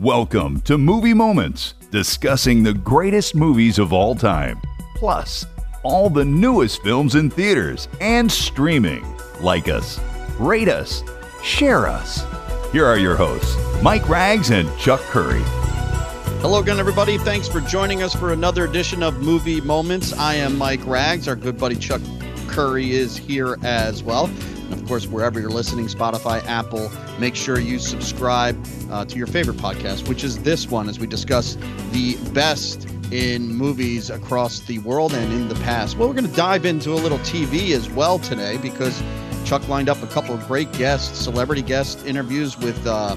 Welcome to Movie Moments, discussing the greatest movies of all time, plus all the newest films in theaters and streaming. Like us, rate us, share us. Here are your hosts, Mike Ragz and Chuck Curry. Hello again, everybody. Thanks for joining us for another edition of Movie Moments. I am Mike Ragz. Our good buddy Chuck Curry is here as well. Of course, wherever you're listening, Spotify, Apple, make sure you subscribe uh, to your favorite podcast, which is this one, as we discuss the best in movies across the world and in the past. Well, we're going to dive into a little TV as well today because Chuck lined up a couple of great guests, celebrity guest interviews with uh,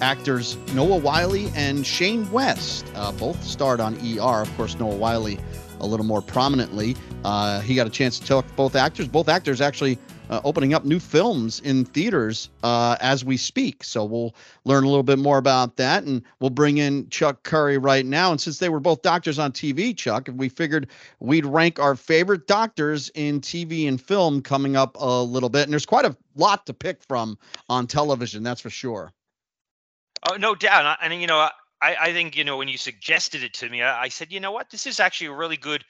actors Noah Wyle and Shane West. Uh, both starred on ER. Of course, Noah Wyle a little more prominently. Uh, he got a chance to talk both actors. Both actors actually uh, opening up new films in theaters uh, as we speak. So we'll learn a little bit more about that, and we'll bring in Chuck Curry right now. And since they were both doctors on TV, Chuck, we figured we'd rank our favorite doctors in TV and film coming up a little bit. And there's quite a lot to pick from on television, that's for sure. Oh, no doubt. And, you know, I, I think, you know, when you suggested it to me, I, I said, you know what, this is actually a really good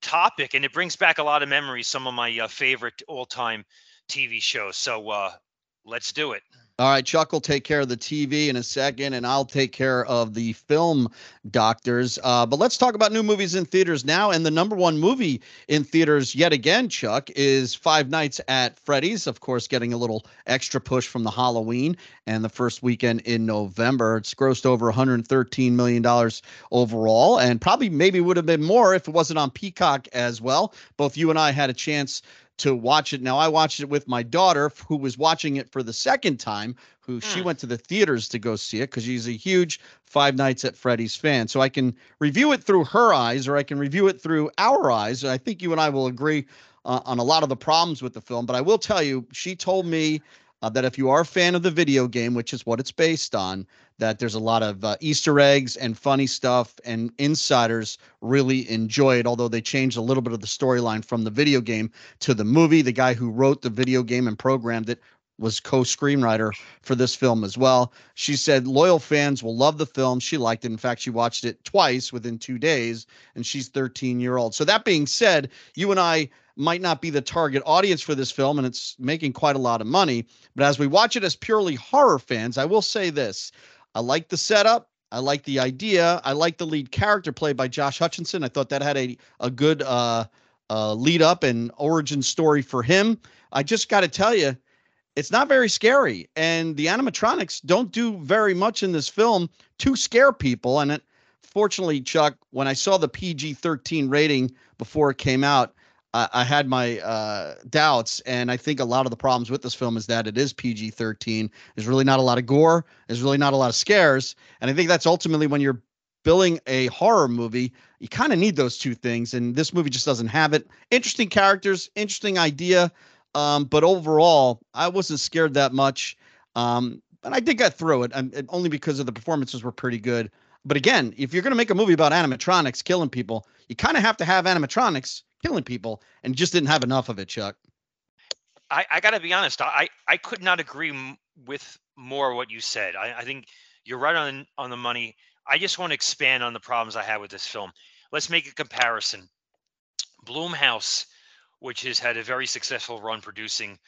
topic and it brings back a lot of memories some of my uh, favorite all-time tv shows. So uh, let's do it all right, Chuck will take care of the TV in a second, and I'll take care of the film doctors. Uh, but let's talk about new movies in theaters now. And the number one movie in theaters yet again, Chuck, is Five Nights at Freddy's. Of course, getting a little extra push from the Halloween and the first weekend in November. It's grossed over $113 million overall, and probably maybe would have been more if it wasn't on Peacock as well. Both you and I had a chance to watch it. Now I watched it with my daughter who was watching it for the second time, who mm. she went to the theaters to go see it because she's a huge Five Nights at Freddy's fan. So I can review it through her eyes or I can review it through our eyes. I think you and I will agree uh, on a lot of the problems with the film, but I will tell you, she told me uh, that if you are a fan of the video game, which is what it's based on, that there's a lot of uh, Easter eggs and funny stuff, and insiders really enjoy it. Although they changed a little bit of the storyline from the video game to the movie. The guy who wrote the video game and programmed it was co-screenwriter for this film as well. She said loyal fans will love the film. She liked it. In fact, she watched it twice within 2 days and she's 13 year old. So that being said, you and I might not be the target audience for this film, and it's making quite a lot of money. But as we watch it as purely horror fans, I will say this I like the setup. I like the idea. I like the lead character played by Josh Hutcherson. I thought that had a, a good uh, uh, lead up and origin story for him. I just got to tell you, it's not very scary. And the animatronics don't do very much in this film to scare people. And it, fortunately, Chuck, when I saw the PG 13 rating before it came out, I, I had my uh, doubts, and I think a lot of the problems with this film is that it is PG 13. There's really not a lot of gore, there's really not a lot of scares. And I think that's ultimately when you're billing a horror movie, you kind of need those two things. And this movie just doesn't have it. Interesting characters, interesting idea. Um, but overall, I wasn't scared that much. Um, I did get through it, and, and only because of the performances were pretty good. But again, if you're going to make a movie about animatronics killing people, you kind of have to have animatronics killing people, and just didn't have enough of it, Chuck. I, I got to be honest. I, I could not agree m- with more what you said. I, I think you're right on on the money. I just want to expand on the problems I had with this film. Let's make a comparison. Blumhouse, which has had a very successful run producing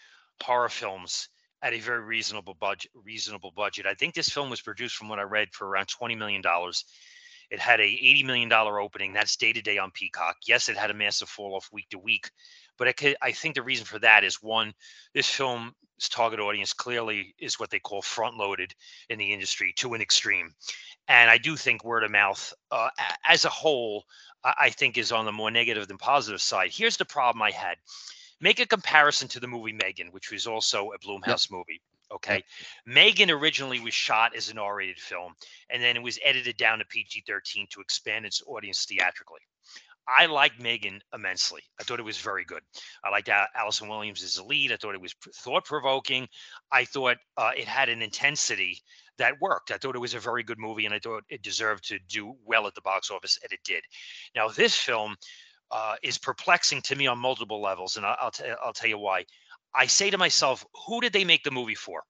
horror films at a very reasonable budget. Reasonable budget. I think this film was produced, from what I read, for around twenty million dollars. It had a $80 million opening. That's day to day on Peacock. Yes, it had a massive fall off week to week, but I, could, I think the reason for that is one, this film's target audience clearly is what they call front loaded in the industry to an extreme. And I do think word of mouth uh, as a whole, I think is on the more negative than positive side. Here's the problem I had make a comparison to the movie Megan, which was also a Blumhouse yep. movie. Okay. Yep. Megan originally was shot as an R rated film, and then it was edited down to PG 13 to expand its audience theatrically. I liked Megan immensely. I thought it was very good. I liked Allison Williams as the lead. I thought it was thought provoking. I thought uh, it had an intensity that worked. I thought it was a very good movie, and I thought it deserved to do well at the box office, and it did. Now, this film uh, is perplexing to me on multiple levels, and I'll, I'll, t- I'll tell you why. I say to myself, who did they make the movie for?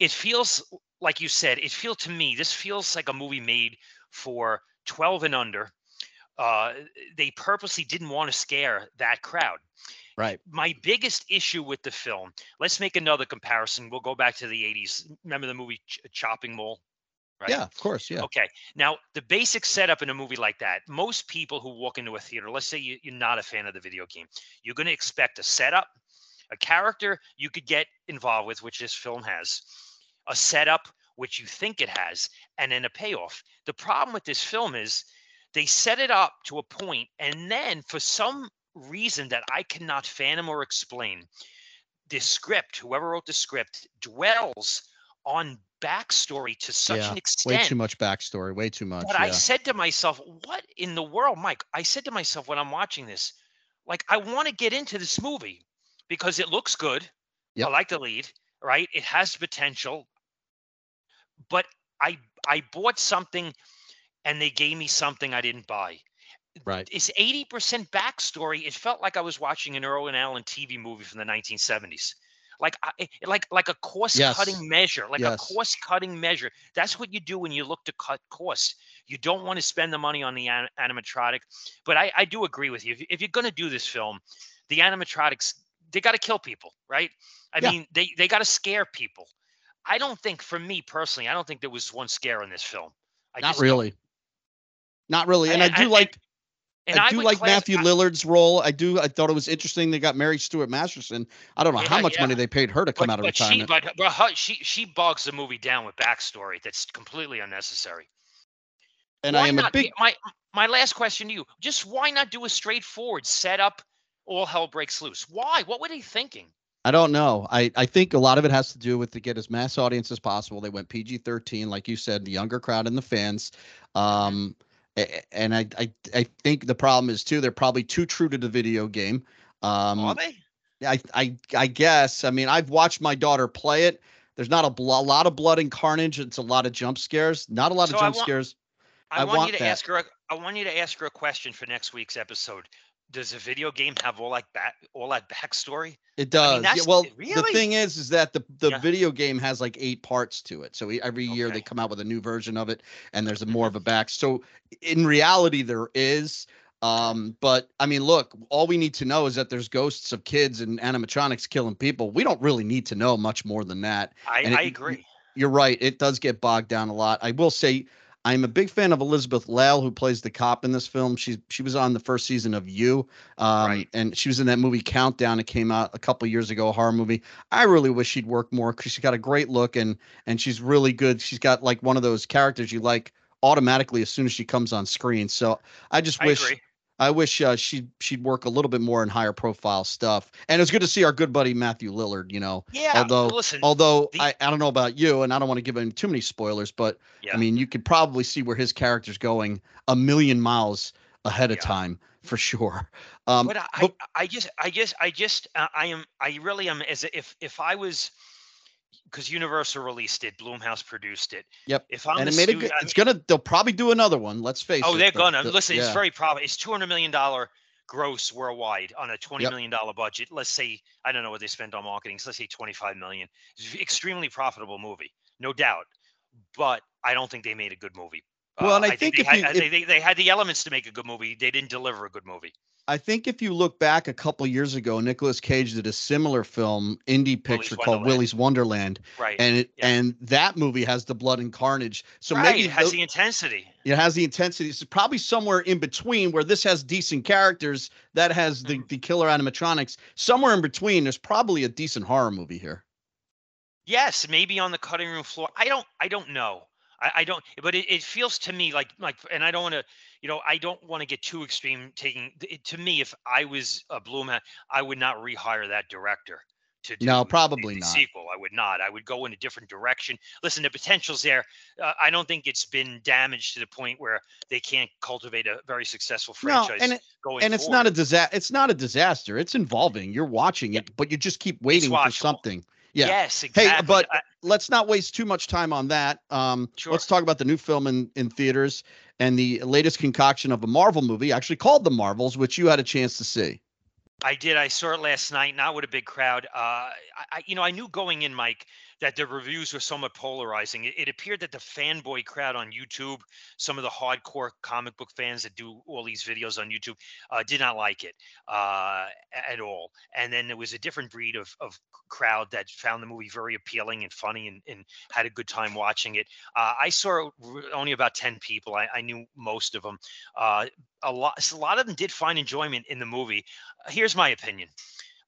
It feels like you said, it feels to me this feels like a movie made for 12 and under. Uh, they purposely didn't want to scare that crowd. Right. My biggest issue with the film. Let's make another comparison. We'll go back to the 80s. Remember the movie Ch- Chopping Mall? Right? Yeah, of course. Yeah. Okay. Now, the basic setup in a movie like that, most people who walk into a theater, let's say you, you're not a fan of the video game, you're going to expect a setup, a character you could get involved with, which this film has, a setup, which you think it has, and then a payoff. The problem with this film is they set it up to a point, and then for some reason that I cannot fathom or explain, the script, whoever wrote the script, dwells on backstory to such Yeah, an extent. Way too much backstory. Way too much. but I said to myself, what in the world, Mike? I said to myself when I'm watching this, like, I want to get into this movie because it looks good. Yep. I like the lead, right? It has potential. But I I bought something and they gave me something I didn't buy. Right. It's 80% backstory. It felt like I was watching an Irwin Allen TV movie from the 1970s. Like, eh, eh, like, like a cost-cutting Yes. measure, like Yes. a cost-cutting measure. That's what you do when you look to cut costs. You don't want to spend the money on the an- animatronic. But I, I do agree with you. If, if you're going to do this film, the animatronics they got to kill people, right? I Yeah. mean, they they got to scare people. I don't think, for me personally, I don't think there was one scare in this film. I Not don't. really. Not really. And I And- do and- like And I do would like class- Matthew Lillard's role. I do. I thought it was interesting. They got Mary Stuart Masterson. I don't know how much yeah. money they paid her to come but, out of but she, retirement. but, but her, she she bogs the movie down with backstory that's completely unnecessary. and why I am not, a big. my my last question to you: Just why not do a straightforward setup? All hell breaks loose. Why? What were they thinking? I don't know. I, I think a lot of it has to do with to get as mass audience as possible. They went PG thirteen, like you said, the younger crowd and the fans. Um, a- and I, I I think the problem is too they're probably too true to the video game. Um, Are they? I, I I guess. I mean, I've watched my daughter play it. There's not a, bl- a lot of blood and carnage. It's a lot of jump scares. Not a lot So of I jump want- scares. I, I want, want you to that. ask her. a- I want you to ask her a question for next week's episode. Does a video game have all like that all that backstory? It does. I mean, yeah, well, the thing is, is that the the Yeah. video game has like eight parts to it. So every year they come out with a new version of it, and there's a more of a back. So in reality, there is. Um, but I mean, look, all we need to know is that there's ghosts of kids and animatronics killing people. We don't really need to know much more than that. I, it- I agree. You're right. It does get bogged down a lot. I will say I'm a big fan of Elizabeth Lail, who plays the cop in this film. She's she was on the first season of You, um, Right. and she was in that movie Countdown. It came out a couple years ago, a horror movie. I really wish she'd work more because she's got a great look and and she's really good. She's got like one of those characters you like automatically as soon as she comes on screen. So I just I wish agree. I wish uh, she'd she'd work a little bit more in higher profile stuff. And it's good to see our good buddy Matthew Lillard. You know, Yeah. although- listen. although The- I, I don't know about you, and I don't want to give him too many spoilers, but yeah. I mean you could probably see where his character's going a million miles ahead of Yeah. time for sure. Um, but I, but- I, I just, I just, I just, uh, I am, I really am. As if, if I was, because Universal released it, Blumhouse produced it. Yep. If I'm and it made a stu- good, I it's mean- gonna they'll probably do another one. Let's face oh, it. Oh, they're the- gonna the- listen. It's very probable. It's two hundred million dollar gross worldwide on a twenty Yep. million dollar budget. Let's say I don't know what they spent on marketing. So let's say twenty five million. It's an extremely profitable movie, no doubt. But I don't think they made a good movie. Well, Uh, and I think they if had, you- uh, if- they, they, they had the elements to make a good movie. They didn't deliver a good movie. I think if you look back a couple years ago, Nicolas Cage did a similar film, indie picture called Wonderland. Willy's Wonderland, Right. and it Yeah. and that movie has the blood and carnage. So right. maybe it has tho- the intensity. it has the intensity. It's probably somewhere in between where this has decent characters, that has the, Mhm. the killer animatronics. Somewhere in between, there's probably a decent horror movie here. Yes, maybe on the cutting room floor. I don't. I don't know. I, I don't. But it, it feels to me like like, and I don't want to. You know, I don't want to get too extreme. Taking it, to me, if I was a Bloom, I would not rehire that director to do No, probably the not. sequel. I would not. I would go in a different direction. Listen, the potential's there. Uh, I don't think it's been damaged to the point where they can't cultivate a very successful franchise. No, and it, going. and it's forward. not a disaster. It's not a disaster. It's involving. You're watching it, but you just keep waiting for something. Yeah. Yes, exactly. Hey, but I- let's not waste too much time on that. Um, Sure. Let's talk about the new film in, in theaters and the latest concoction of a Marvel movie, actually called The Marvels, which you had a chance to see. I did. I saw it last night, not with a big crowd. Uh, I, I, you know, I knew going in, Mike, that the reviews were somewhat polarizing. It, it, appeared that the fanboy crowd on YouTube, some of the hardcore comic book fans that do all these videos on YouTube, uh, did not like it uh, at all. And then there was a different breed of, of crowd that found the movie very appealing and funny and, and had a good time watching it. Uh, I saw only about 10 people. I, I knew most of them. Uh, a lot, a lot of them did find enjoyment in the movie. Here's my opinion.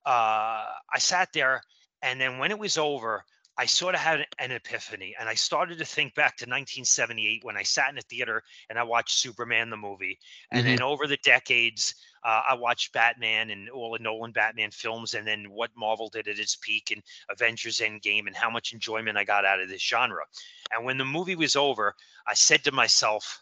Uh, I sat there, and then when it was over, I sort of had an epiphany and I started to think back to 1978 when I sat in a theater and I watched Superman the movie. And mm-hmm. then over the decades, uh, I watched Batman and all the Nolan Batman films and then what Marvel did at its peak and Avengers Endgame and how much enjoyment I got out of this genre. And when the movie was over, I said to myself,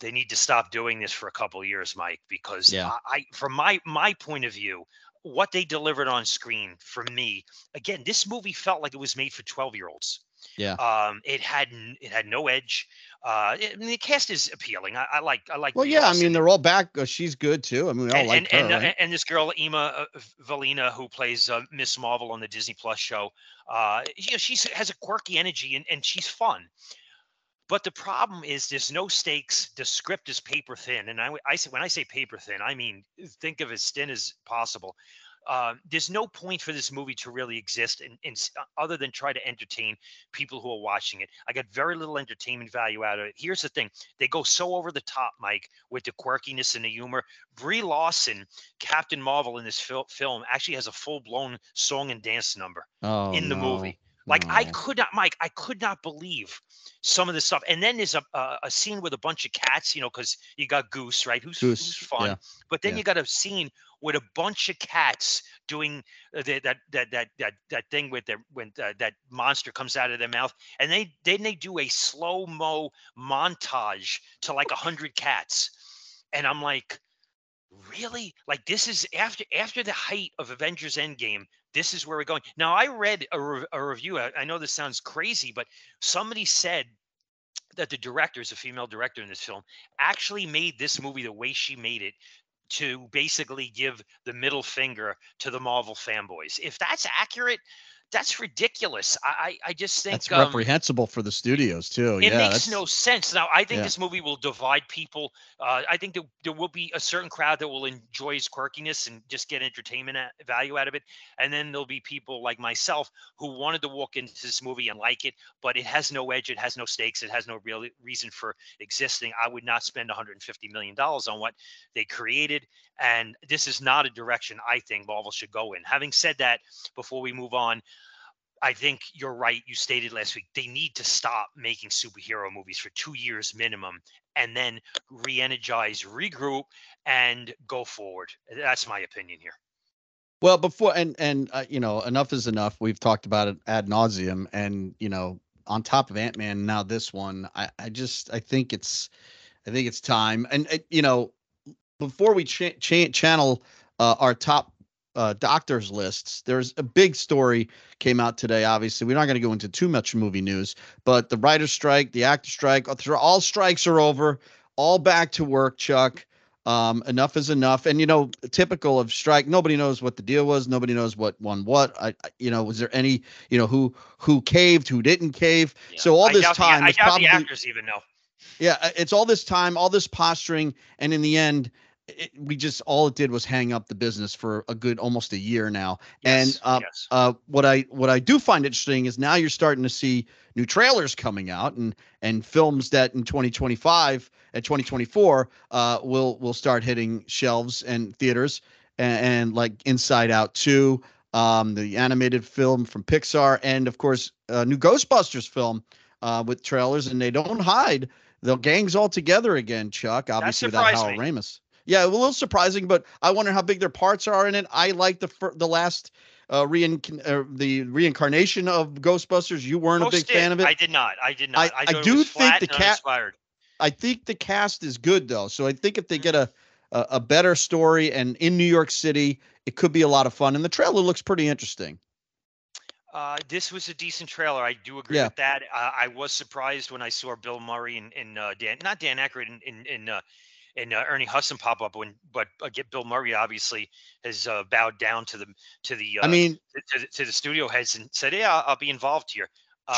they need to stop doing this for a couple years, Mike, because yeah. I, I, from my my point of view, what they delivered on screen for me. Again this movie felt like it was made for 12 year olds yeah. Um it had it had no edge. Uh it, I mean, the cast is appealing. I, I like i like well yeah i mean they're all back uh, she's good too. I mean we all and, like and, her, and, right? uh, and, this girl Iman uh, Vellani who plays uh, miss marvel on the disney plus show uh you know she has a quirky energy and, and she's fun but the problem is there's no stakes. The script is paper thin, and I, I say when I say paper thin, I mean think of as thin as possible. Uh, there's no point for this movie to really exist, in, in, uh, other than try to entertain people who are watching it. I got very little entertainment value out of it. Here's the thing: they go so over the top, Mike, with the quirkiness and the humor. Brie Larson, Captain Marvel in this fil- film, actually has a full-blown song and dance number oh, in the no. movie. Like I could not, Mike, I could not believe some of this stuff. And then there's a a, a scene with a bunch of cats, you know, because you got Goose, right? Who's, Goose, who's fun. Yeah. But then yeah. you got a scene with a bunch of cats doing uh, the, that that that that that thing with their when uh, that monster comes out of their mouth, and they then they do a slow mo montage to like a hundred cats, and I'm like, really? Like this is after after the height of Avengers Endgame this is where we're going. Now, I read a, re- a review. I, I know this sounds crazy, but somebody said that the director is a female director in this film actually made this movie the way she made it to basically give the middle finger to the Marvel fanboys. If that's accurate, that's ridiculous. I I just think that's um, reprehensible for the studios too. It yeah, makes no sense. Now I think yeah. this movie will divide people. Uh, I think there, there will be a certain crowd that will enjoy his quirkiness and just get entertainment value out of it, and then there'll be people like myself who wanted to walk into this movie and like it, but it has no edge, it has no stakes, it has no real reason for existing. I would not spend 150 million dollars on what they created, and this is not a direction I think Marvel should go in. Having said that, before we move on. I think you're right. You stated last week they need to stop making superhero movies for two years minimum and then re energize, regroup, and go forward. That's my opinion here. Well, before and and uh, you know, enough is enough. We've talked about it ad nauseum, and you know, on top of Ant Man, now this one, I I just I think it's I think it's time. And uh, you know, before we ch- ch- channel uh, our top uh, doctors lists. There's a big story came out today. Obviously, we're not going to go into too much movie news, but the writer's strike, the actor strike, all strikes are over. All back to work, Chuck. Um, enough is enough. And you know, typical of strike, nobody knows what the deal was. Nobody knows what won what. I, I you know, was there any, you know, who who caved, who didn't cave? Yeah. So all this time, the, I doubt probably, the actors even know. Yeah, uh, it's all this time, all this posturing, and in the end, it, we just all it did was hang up the business for a good almost a year now. Yes, and uh, yes. uh, what I what I do find interesting is now you're starting to see new trailers coming out and and films that in 2025 and 2024 uh, will will start hitting shelves and theaters and, and like Inside Out 2, um, the animated film from Pixar, and of course a new Ghostbusters film uh, with trailers, and they don't hide. The gang's all together again, Chuck. Obviously without Harold Ramis. Yeah, a little surprising, but I wonder how big their parts are in it. I like the fir- the last uh, reinc- uh, the reincarnation of Ghostbusters. You weren't Most a big did. fan of it. I did not. I did not. I, I, I do think the cast. I think the cast is good though, so I think if they get a, a a better story and in New York City, it could be a lot of fun. And the trailer looks pretty interesting. Uh, this was a decent trailer. I do agree yeah. with that. Uh, I was surprised when I saw Bill Murray and, and uh, Dan, not Dan Aykroyd, in in, in uh, and uh, Ernie Hudson pop up when, but uh, get Bill Murray obviously has uh, bowed down to the to the. I mean, to, to, to, the studio heads and said, "Yeah, I'll, I'll be involved here."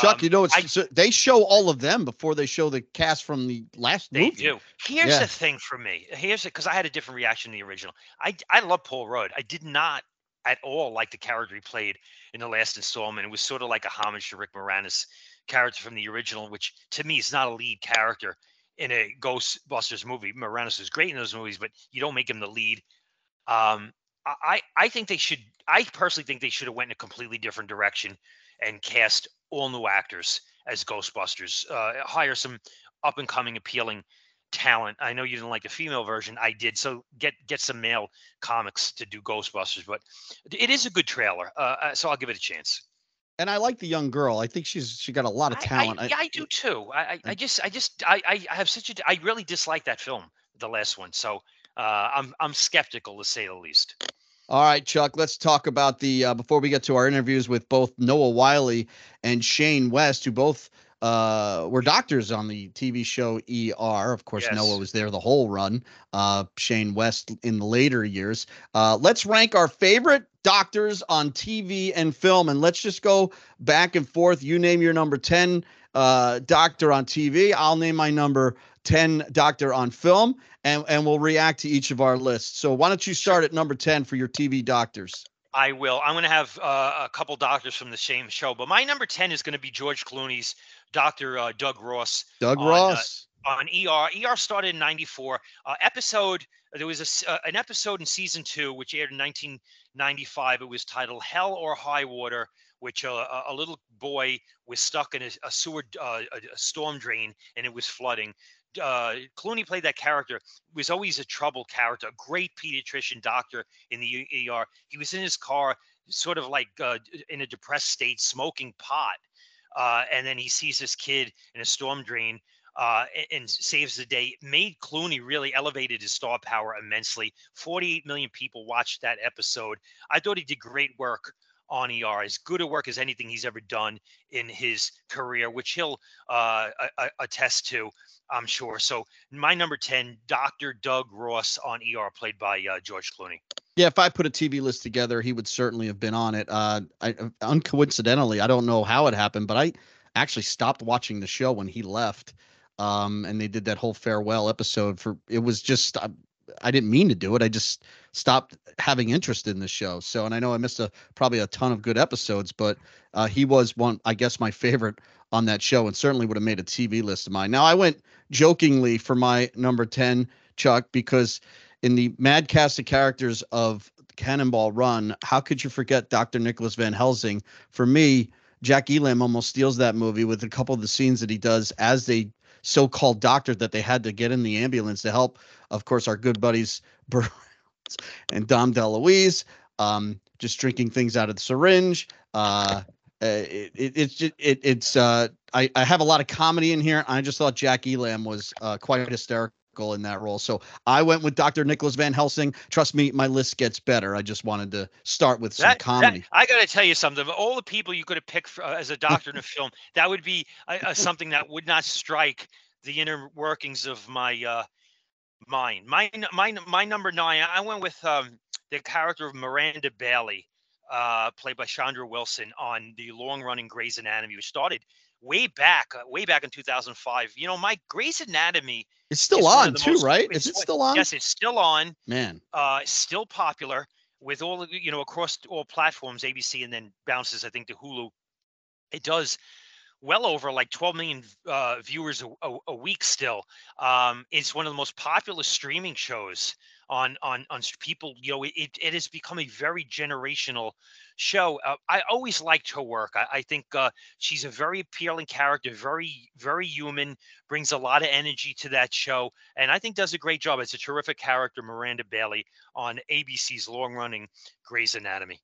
Chuck, um, you know, it's, I, so they show all of them before they show the cast from the last they movie. do. Here's yeah. the thing for me. Here's it because I had a different reaction to the original. I I love Paul Rudd. I did not at all like the character he played in the last installment. It was sort of like a homage to Rick Moranis character from the original, which to me is not a lead character in a Ghostbusters movie. Moranis is great in those movies, but you don't make him the lead. Um, I I think they should. I personally think they should have went in a completely different direction and cast all new actors as Ghostbusters. Uh, hire some up and coming, appealing talent. I know you didn't like the female version. I did. So get get some male comics to do Ghostbusters. But it is a good trailer. Uh, uh so I'll give it a chance. And I like the young girl. I think she's she got a lot of talent. I, I, yeah, I do too. I, I, I just I just I, I have such a I really dislike that film, the last one. So uh, I'm I'm skeptical to say the least. All right, Chuck, let's talk about the uh, before we get to our interviews with both Noah Wyle and Shane West, who both uh, were doctors on the TV show ER. Of course, yes. Noah was there the whole run. Uh, Shane West in the later years. Uh, let's rank our favorite doctors on TV and film, and let's just go back and forth. You name your number ten uh, doctor on TV. I'll name my number 10 doctor on film and, and we'll react to each of our lists. So why don't you start at number 10 for your TV doctors? I will. I'm going to have uh, a couple doctors from the same show, but my number 10 is going to be George Clooney's Dr. Uh, Doug Ross. Doug on, uh, Ross. Uh, on ER. ER started in 94. Uh, episode, there was a, uh, an episode in season two, which aired in 1995. It was titled Hell or High Water which uh, a little boy was stuck in a, a sewer, uh, a, storm drain, and it was flooding uh, Clooney played that character. Was always a troubled character, a great pediatrician doctor in the ER. He was in his car, sort of like uh, in a depressed state, smoking pot, uh, and then he sees this kid in a storm drain. Uh, and saves the day. Made Clooney really elevated his star power immensely. 48 million people watched that episode. I thought he did great work on ER, as good a work as anything he's ever done in his career, which he'll uh, attest to. I'm sure. So my number 10, Dr. Doug Ross on ER, played by uh, George Clooney. Yeah, if I put a TV list together, he would certainly have been on it. Uh, I, uncoincidentally, I don't know how it happened, but I actually stopped watching the show when he left. Um, and they did that whole farewell episode for it was just I, I didn't mean to do it. I just stopped having interest in the show. So, and I know I missed a probably a ton of good episodes, but uh, he was one, I guess, my favorite on that show, and certainly would have made a TV list of mine. Now, I went jokingly for my number 10, Chuck, because in the mad cast of characters of Cannonball Run, how could you forget Dr. Nicholas Van Helsing? For me, Jack Elam almost steals that movie with a couple of the scenes that he does as a so-called doctor that they had to get in the ambulance to help, of course, our good buddies Burt and Dom DeLuise, um, just drinking things out of the syringe. Uh, uh, it, it, it's just it, it's uh, I, I have a lot of comedy in here. I just thought Jack Elam was uh, quite hysterical in that role. So I went with Dr. Nicholas Van Helsing. Trust me, my list gets better. I just wanted to start with some that, comedy. That, I got to tell you something. All the people you could have picked for, uh, as a doctor in a film, that would be uh, something that would not strike the inner workings of my mind. My my my number nine. I went with um, the character of Miranda Bailey uh, played by Chandra Wilson on the long-running Grey's Anatomy, which started way back, uh, way back in 2005. You know, my Grey's Anatomy. It's still on too, most, right? Is it still on? Yes, it's still on. Man, uh, still popular with all you know across all platforms, ABC, and then bounces, I think, to Hulu. It does well over like 12 million uh, viewers a, a, a, week still. Um, it's one of the most popular streaming shows on on on people. You know, it it has become a very generational show. Uh, I always liked her work. I, I think uh, she's a very appealing character, very very human, brings a lot of energy to that show, and I think does a great job. It's a terrific character, Miranda Bailey on ABC's long running Grey's Anatomy.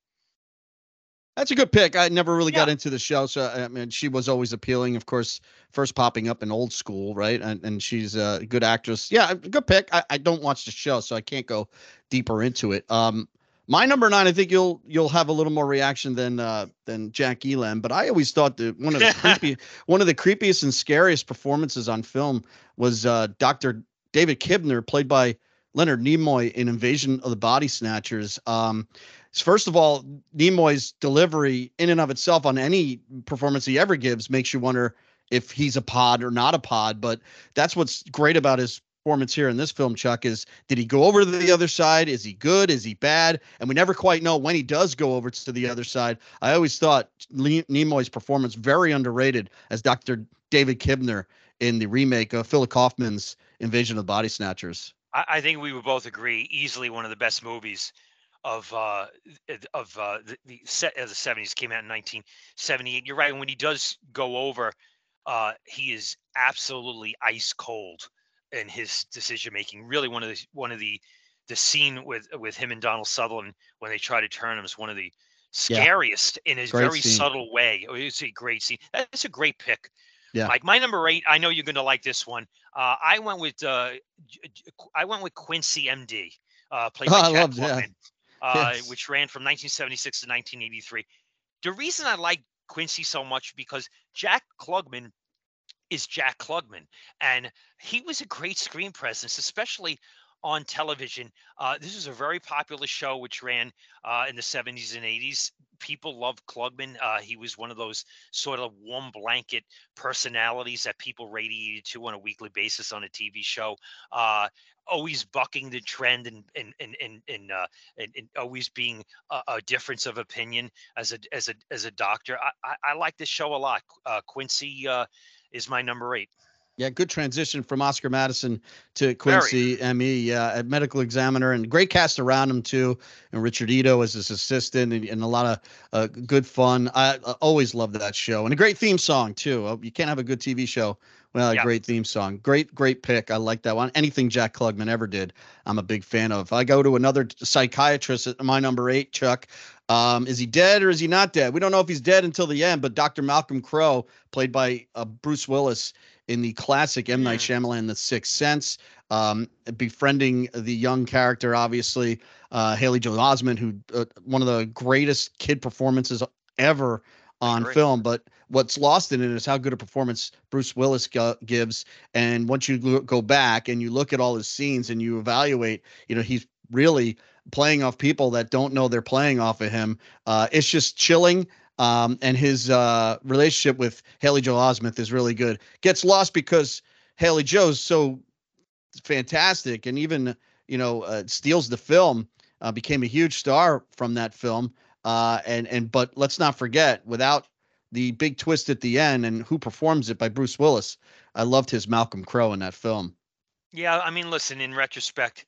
That's a good pick. I never really yeah. got into the show, so I mean, she was always appealing. Of course, first popping up in Old School, right? And and she's a good actress. Yeah, good pick. I, I don't watch the show, so I can't go deeper into it. Um, my number nine, I think you'll you'll have a little more reaction than uh, than Jack Elam, but I always thought that one of the creepy one of the creepiest and scariest performances on film was uh, Doctor David Kibner, played by Leonard Nimoy in Invasion of the Body Snatchers. Um, first of all, Nimoy's delivery in and of itself on any performance he ever gives makes you wonder if he's a pod or not a pod. But that's what's great about his performance here in this film, Chuck, is did he go over to the other side? Is he good? Is he bad? And we never quite know when he does go over to the other side. I always thought Nimoy's performance very underrated as Dr. David Kibner in the remake of Philip Kaufman's Invasion of the Body Snatchers. I, I think we would both agree easily one of the best movies of uh of uh the, the set of the 70s came out in 1978 you're right when he does go over uh he is absolutely ice cold in his decision making really one of the one of the the scene with with him and donald sutherland when they try to turn him is one of the scariest yeah. in a great very scene. subtle way oh, it's a great scene that's a great pick yeah. Mike, my number eight. I know you're going to like this one. Uh, I went with uh, I went with Quincy MD, uh, played by oh, Jack love, uh, yes. which ran from 1976 to 1983. The reason I like Quincy so much because Jack Klugman is Jack Klugman, and he was a great screen presence, especially on television. Uh, this is a very popular show which ran uh, in the 70s and 80s. People loved Klugman. Uh, he was one of those sort of warm blanket personalities that people radiated to on a weekly basis on a TV show. Uh, always bucking the trend and and and and, and, uh, and, and always being a, a, difference of opinion as a as a as a doctor. I I, I like this show a lot. Uh, Quincy uh, is my number eight. Yeah, good transition from Oscar Madison to Quincy Very. ME. Yeah, a medical examiner and great cast around him too. And Richard Ito as his assistant and, and a lot of uh, good fun. I, I, always love that show and a great theme song too. Uh, you can't have a good TV show without a great theme song. Great, great pick. I like that one. Anything Jack Klugman ever did, I'm a big fan of. I go to another psychiatrist at my number eight, Chuck. Um, is he dead or is he not dead? We don't know if he's dead until the end, but Dr. Malcolm Crowe, played by uh, Bruce Willis, in the classic M. Night Shyamalan The Sixth Sense, um, befriending the young character, obviously, uh, Haley Joel Osment, who uh, one of the greatest kid performances ever on film. But what's lost in it is how good a performance Bruce Willis go- gives. And once you go back and you look at all his scenes and you evaluate, you know, he's really playing off people that don't know they're playing off of him. Uh, it's just chilling. Um, and his uh, relationship with Haley Joel Osment is really good. Gets lost because Haley Joe's so fantastic, and even you know uh, steals the film. Uh, became a huge star from that film. Uh, and and but let's not forget, without the big twist at the end and who performs it by Bruce Willis, I loved his Malcolm Crowe in that film. Yeah, I mean, listen, in retrospect,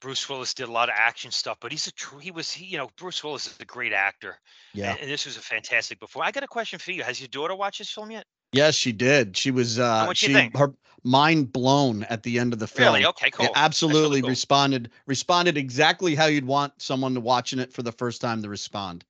Bruce Willis did a lot of action stuff, but he's a true, he was, he, you know, Bruce Willis is a great actor. Yeah. And, and, this was a fantastic before. I got a question for you. Has your daughter watched this film yet? Yes, she did. She was, uh, she, think? her mind blown at the end of the film. Really? Okay, cool. absolutely really cool. responded, responded exactly how you'd want someone to watching it for the first time to respond.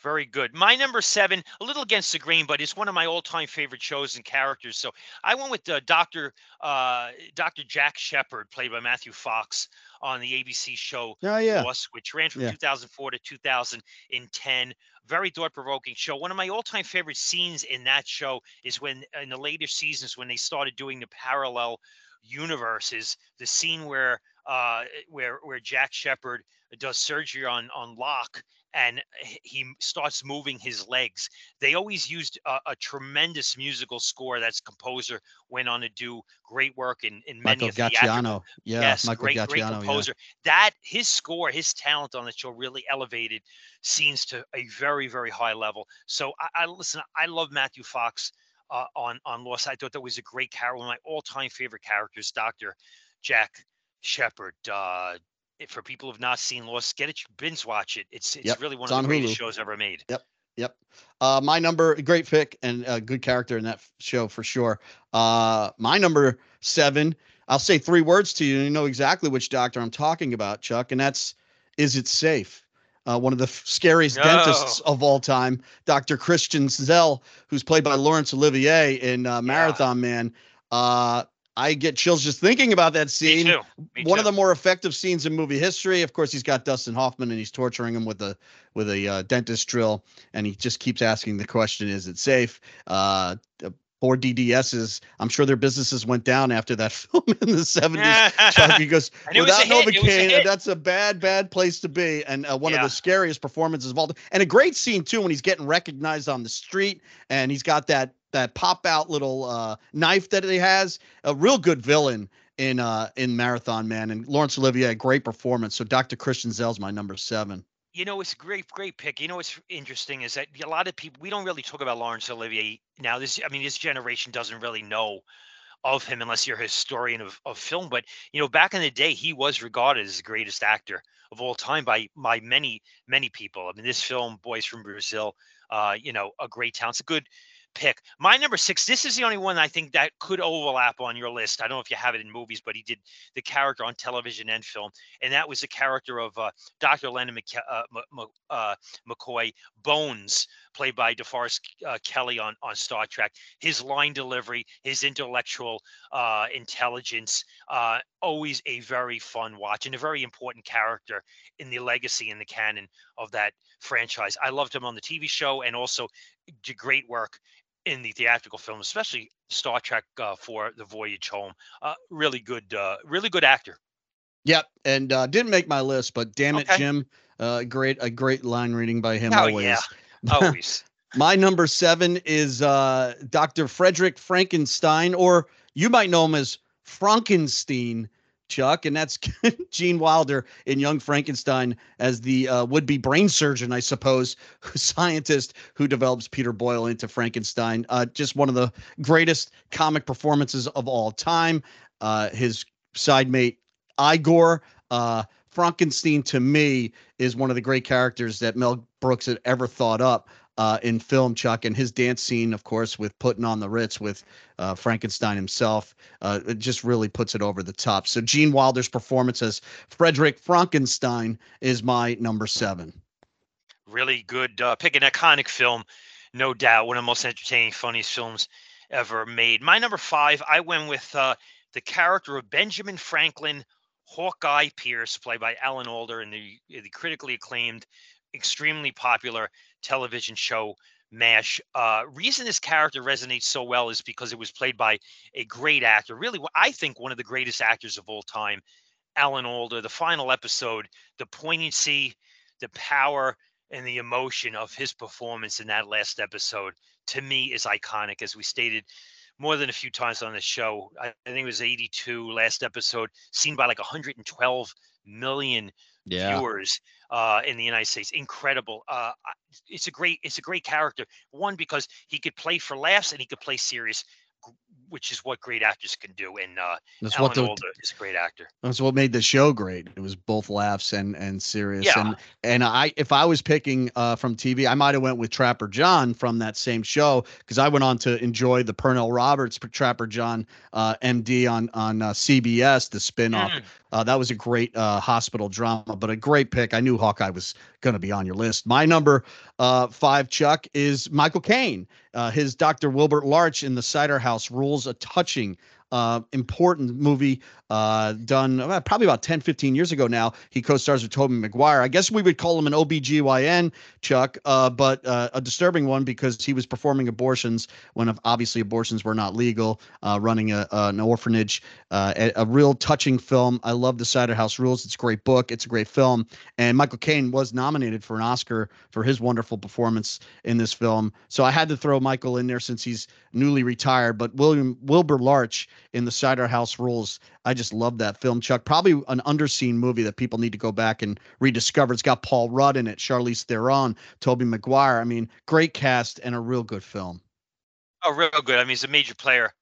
Very good. My number seven, a little against the grain, but it's one of my all-time favorite shows and characters. So I went with uh, Doctor uh, Doctor Jack Shephard, played by Matthew Fox, on the ABC show oh, yeah. Lost, which ran from yeah. 2004 to 2010. Very thought-provoking show. One of my all-time favorite scenes in that show is when, in the later seasons, when they started doing the parallel universes, the scene where uh, where where Jack Shephard does surgery on on Locke and he starts moving his legs. They always used a, a tremendous musical score. That's composer went on to do great work in in many Michael of Giacchino. Yeah, yes, Michael great, Giacchino, great composer. Yeah. That his score, his talent on the show really elevated scenes to a very very high level. So I, I listen. I love Matthew Fox. Uh, on on Lost, I thought that was a great character. One of my all-time favorite characters, Doctor Jack Shephard. Uh, for people who've not seen Lost, get it, binge watch it. It's it's yep. really one it's of the greatest Hulu. shows ever made. Yep. Yep. Uh, my number, great pick and a good character in that show for sure. Uh, my number seven, I'll say three words to you. and You know exactly which doctor I'm talking about, Chuck, and that's Is It Safe? Uh, one of the f- scariest no. dentists of all time, Dr. Christian Szell, who's played by Laurence Olivier in uh, Marathon yeah. Man. Uh, I get chills just thinking about that scene. Me. Me One too. of the more effective scenes in movie history. Of course, he's got Dustin Hoffman and he's torturing him with a with a uh, dentist drill, and he just keeps asking the question, "Is it safe?" Uh, Four DDSs. I'm sure their businesses went down after that film in the 70s. Chuck, he goes, without Novocaine, that's a bad, bad place to be. And uh, one yeah. of the scariest performances of all. And a great scene too when he's getting recognized on the street and he's got that that pop out little uh, knife that he has. A real good villain in uh in Marathon Man. And Laurence Olivier, a great performance. So Dr. Christian Szell's my number seven you know, it's a great, great pick. You know, what's interesting is that a lot of people we don't really talk about Laurence Olivier now. This, I mean, this generation doesn't really know of him unless you're a historian of, of film. But you know, back in the day, he was regarded as the greatest actor of all time by by many, many people. I mean, this film, Boys from Brazil, uh, you know, a great talent. It's a good pick. My number six, this is the only one I think that could overlap on your list. I don't know if you have it in movies, but he did the character on television and film. And that was the character of uh, Dr. Leonard McC- uh, M- uh, McCoy, Bones, played by DeForest uh, Kelley on, on Star Trek. His line delivery, his intellectual uh, intelligence, uh, always a very fun watch and a very important character in the legacy and the canon of that franchise. I loved him on the TV show and also did great work in the theatrical film, especially Star Trek uh, for the Voyage Home. Uh, really good, uh, really good actor. Yep, and uh, didn't make my list, but damn it, okay. Jim, uh, great, a great line reading by him oh, always. Yeah. Always. my number seven is uh, Dr. Frederick Frankenstein, or you might know him as Frankenstein Chuck, and that's Gene Wilder in Young Frankenstein as the uh, would-be brain surgeon, I suppose, scientist who develops Peter Boyle into Frankenstein. Uh, just one of the greatest comic performances of all time. Uh, his side mate Igor uh, Frankenstein, to me, is one of the great characters that Mel Brooks had ever thought up uh, in film, Chuck, and his dance scene, of course, with putting on the Ritz with uh, Frankenstein himself, uh, it just really puts it over the top. So Gene Wilder's performance as Frederick Frankenstein is my number seven. Really good uh, pick, an iconic film, no doubt, one of the most entertaining, funniest films ever made. My number five, I went with uh, the character of Benjamin Franklin. Hawkeye Pierce, played by Alan Alda in the, the critically acclaimed, extremely popular television show MASH. Uh, reason this character resonates so well is because it was played by a great actor, really, I think one of the greatest actors of all time, Alan Alda. The final episode, the poignancy, the power, and the emotion of his performance in that last episode to me is iconic. As we stated more than a few times on the show, I, I think it was 82 last episode, seen by like 112 million yeah. viewers uh, in the United States. Incredible. Uh, it's a great it's a great character. One because he could play for laughs and he could play serious which is what great actors can do. And uh, that's Alan what the, Alda is a great actor. That's what made the show great. It was both laughs and and serious. Yeah. And and I if I was picking uh, from TV, I might have went with Trapper John from that same show because I went on to enjoy the Pernell Roberts Trapper John uh, MD on on uh, CBS, the spinoff. Mm. Uh, that was a great uh, hospital drama, but a great pick. I knew Hawkeye was going to be on your list. My number uh, five, Chuck, is Michael Caine. Uh, his Dr. Wilbert Larch in the Cider House rules a touching uh, important movie uh, done uh, probably about 10, 15 years ago now. He co-stars with Tobey Maguire. I guess we would call him an OBGYN, Chuck, uh, but uh, a disturbing one because he was performing abortions when obviously abortions were not legal, uh, running a, an orphanage, a, a, real touching film. I love The Cider House Rules. It's a great book. It's a great film. And Michael Caine was nominated for an Oscar for his wonderful performance in this film. So I had to throw Michael in there since he's newly retired. But William Wilbur Larch in The Cider House Rules I just love that film, Chuck. Probably an underseen movie that people need to go back and rediscover. It's got Paul Rudd in it, Charlize Theron, Tobey Maguire. I mean, great cast and a real good film. Oh, real good. I mean, he's a major player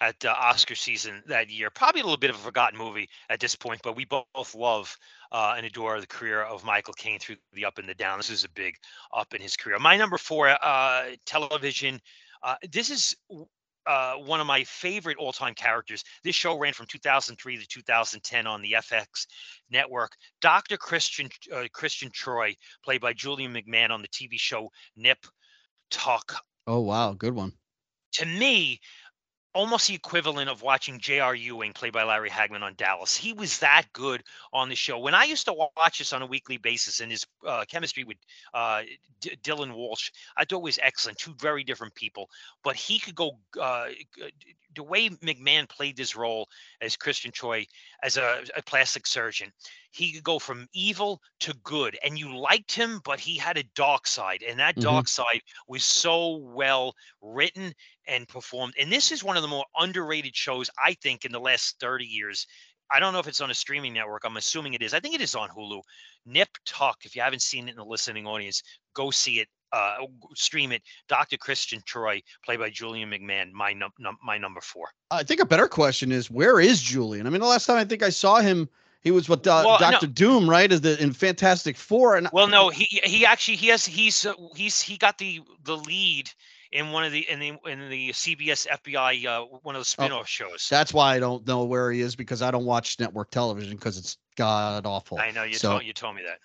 at uh, Oscar season that year. Probably a little bit of a forgotten movie at this point, but we both love uh, and adore the career of Michael Caine through the up and the down. This is a big up in his career. My number four, uh, television. Uh, this is uh, one of my favorite all-time characters. This show ran from 2003 to 2010 on the FX network. Dr. Christian uh, Christian Troy, played by Julian McMahon on the TV show Nip Tuck. Oh wow, good one. To me, almost the equivalent of watching J.R. Ewing played by Larry Hagman on Dallas. He was that good on the show. When I used to watch this on a weekly basis, and his uh, chemistry with uh, D- Dylan Walsh, I thought was excellent. Two very different people, but he could go. Uh, the way McMahon played this role as Christian Troy, as a, a plastic surgeon, he could go from evil to good and you liked him but he had a dark side and that mm-hmm. dark side was so well written and performed and this is one of the more underrated shows i think in the last 30 years. I don't know if it's on a streaming network i'm assuming it is i think it is on hulu. Nip tuck if you haven't seen it in the listening audience go see it uh, stream it. Dr. Christian Troy, played by Julian McMahon, my num-, num- my number four. I think a better question is where is Julian? I mean, the last time I think I saw him he was with uh, well, Doctor no. Doom, right? Is the in Fantastic Four? And well, no, he he actually he has he's uh, he's he got the the lead in one of the in the in the CBS FBI uh, one of the oh, spin-off oh, shows. That's why I don't know where he is because I don't watch network television because it's god awful. I know you so, told you told me that.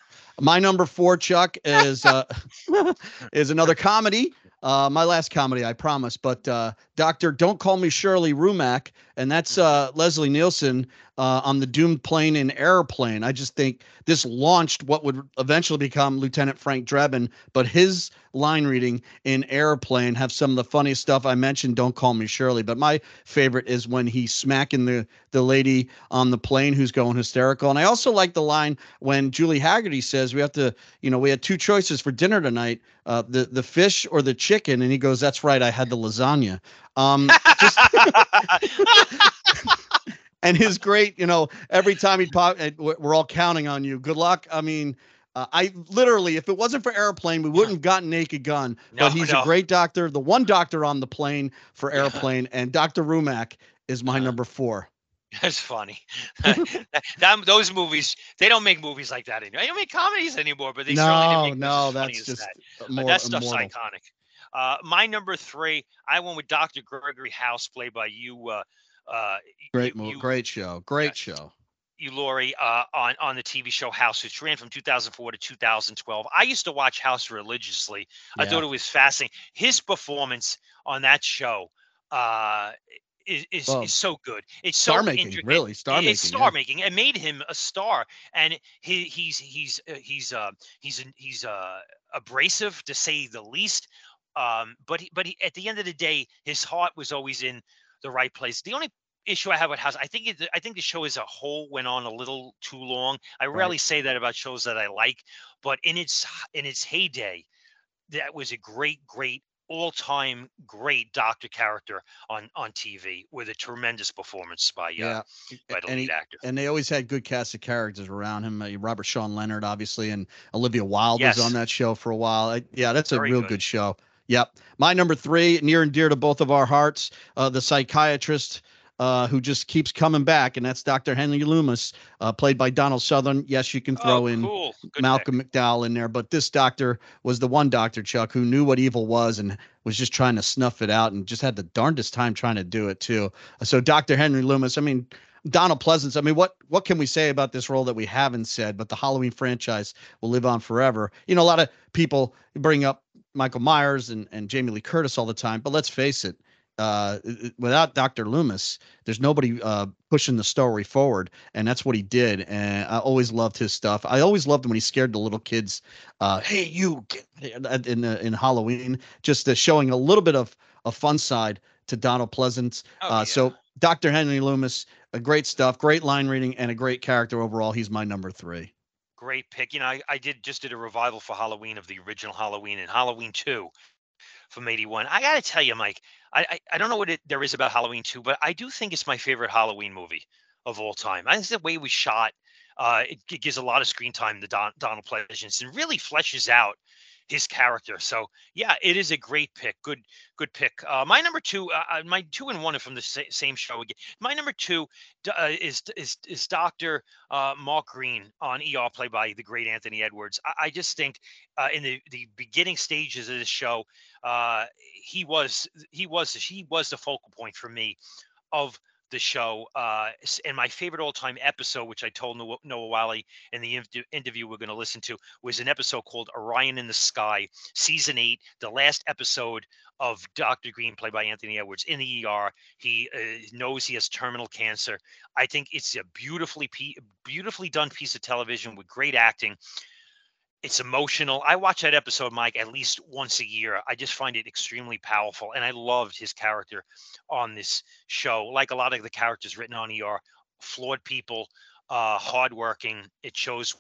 My number four, Chuck, is uh, is another comedy. Uh, my last comedy, I promise. But uh, Doctor, don't call me Shirley Rumack, and that's uh, Leslie Nielsen uh, on the doomed plane in Airplane. I just think this launched what would eventually become Lieutenant Frank Drebin, but his line reading in Airplane have some of the funniest stuff. I mentioned Don't Call Me Shirley, but my favorite is when he's smacking the the lady on the plane who's going hysterical. And I also like the line when Julie Hagerty says we have to, you know, we had two choices for dinner tonight, uh, the the fish or the chicken, and he goes, "That's right, I had the lasagna." Um, just and his great, you know, every time he'd pop, we're all counting on Hugh. Good luck. I mean, uh, I literally, if it wasn't for airplane, we wouldn't have gotten Naked Gun. No, but he's no. a great doctor, the one doctor on the plane for airplane, and Dr. Rumack is my uh, number four. That's funny. that, those movies, they don't make movies like that anymore. They don't make comedies anymore, but they no, certainly make no, that's just that. More, that stuff's immortal. iconic. Uh, my number three, I went with Dr. Gregory House, played by you, uh, uh, great, you, great show, great show. Hugh, Laurie, uh, on on the TV show House, which ran from 2004 to 2012. I used to watch House religiously. Yeah. I thought it was fascinating. His performance on that show uh, is is, well, is so good. It's star so making, intricate. really star making. It's star yeah. making. It made him a star, and he he's he's uh, he's uh he's he's uh abrasive to say the least. Um, but he, but he, at the end of the day, his heart was always in the right place. The only issue I have with House, I think it, I think the show as a whole went on a little too long. I right. rarely say that about shows that I like, but in its in its heyday, that was a great, great all-time great doctor character on on TV with a tremendous performance by uh, yeah by the and lead he, actor. And they always had good cast of characters around him. Uh, Robert Sean Leonard, obviously, and Olivia Wilde yes. was on that show for a while. I, yeah, that's a Very real good. good show. Yep. My number three, near and dear to both of our hearts, uh, the psychiatrist uh, who just keeps coming back, and that's Dr. Henry Loomis, uh, played by Donald Sutherland. Yes, you can throw oh, in cool. Malcolm pick. McDowell in there, but this doctor was the one doctor, Chuck, who knew what evil was and was just trying to snuff it out and just had the darndest time trying to do it, too. So, Dr. Henry Loomis, I mean, Donald Pleasence. I mean, what what can we say about this role that we haven't said? But the Halloween franchise will live on forever. You know, a lot of people bring up Michael Myers and, and Jamie Lee Curtis all the time, but let's face it, uh, without Dr. Loomis, there's nobody uh, pushing the story forward, and that's what he did. And I always loved his stuff. I always loved when he scared the little kids. Uh, hey, you! In in Halloween, just uh, showing a little bit of a fun side to Donald Pleasence. Oh, uh, yeah. So Dr. Henry Loomis, a great stuff, great line reading, and a great character overall. He's my number three great pick. You know, I, I did just did a revival for Halloween of the original Halloween and Halloween 2 from 81. I got to tell you, Mike, I, I, I don't know what it, there is about Halloween 2, but I do think it's my favorite Halloween movie of all time. I think the way we shot, uh, it, it, gives a lot of screen time to Don, Donald Pleasence and really fleshes out his character. So yeah, it is a great pick. Good, good pick. Uh, my number two, uh, uh my two and one are from the sa- same show again. My number two uh, is is is Doctor uh, Mark Green on ER, played by the great Anthony Edwards. I, I just think uh, in the the beginning stages of this show, he was he was he was the focal point for me of the show. Uh, and my favorite all-time episode, which I told Noah, Wyle in the interview we're going to listen to, was an episode called Orion in the Sky, season eight, the last episode of Dr. Green, played by Anthony Edwards, in the ER. He uh, knows he has terminal cancer. I think it's a beautifully, beautifully done piece of television with great acting. It's emotional. I watch that episode, Mike, at least once a year. I just find it extremely powerful, and I loved his character on this show. Like a lot of the characters written on ER, flawed people, uh, hardworking. It shows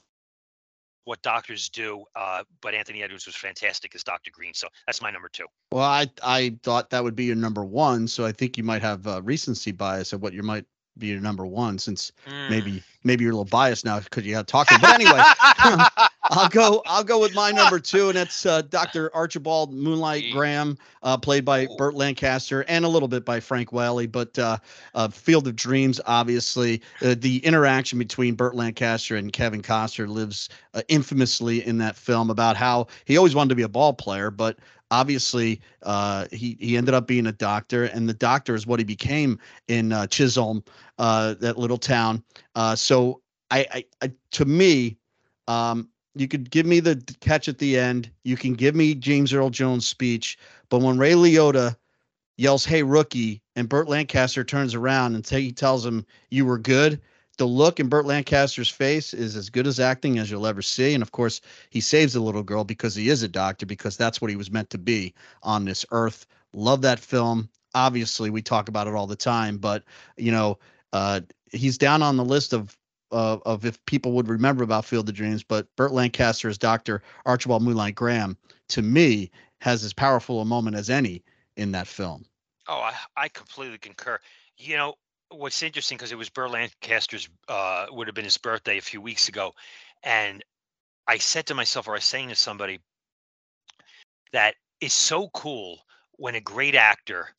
what doctors do. Uh, but Anthony Edwards was fantastic as Dr. Green. So that's my number two. Well, I I thought that would be your number one. So I think you might have a recency bias of what you might be your number one since mm. maybe maybe you're a little biased now because you talked to. But anyway, I'll go I'll go with my number two, and that's uh, Dr. Archibald Moonlight Graham, uh, played by Burt Lancaster and a little bit by Frank Whaley. But uh, uh Field of Dreams, obviously, uh, the interaction between Burt Lancaster and Kevin Costner lives uh, infamously in that film about how he always wanted to be a ball player, but obviously uh, he he ended up being a doctor, and the doctor is what he became in uh, Chisholm, uh, that little town. Uh, so I, I, I, to me, um, you could give me the catch at the end. You can give me James Earl Jones' speech, but when Ray Liotta yells "Hey rookie," and Burt Lancaster turns around and t- he tells him, "You were good." The look in Burt Lancaster's face is as good as acting as you'll ever see. And of course, he saves the little girl because he is a doctor, because that's what he was meant to be on this earth. Love that film. Obviously, we talk about it all the time, but you know, uh, he's down on the list of of if people would remember about Field of Dreams. But Burt Lancaster as Doctor Archibald Moonlight Graham, to me, has as powerful a moment as any in that film. Oh, I, I completely concur. You know, what's interesting because it was Burt Lancaster's uh, would have been his birthday a few weeks ago, and I said to myself, or I was saying to somebody, that it's so cool when a great actor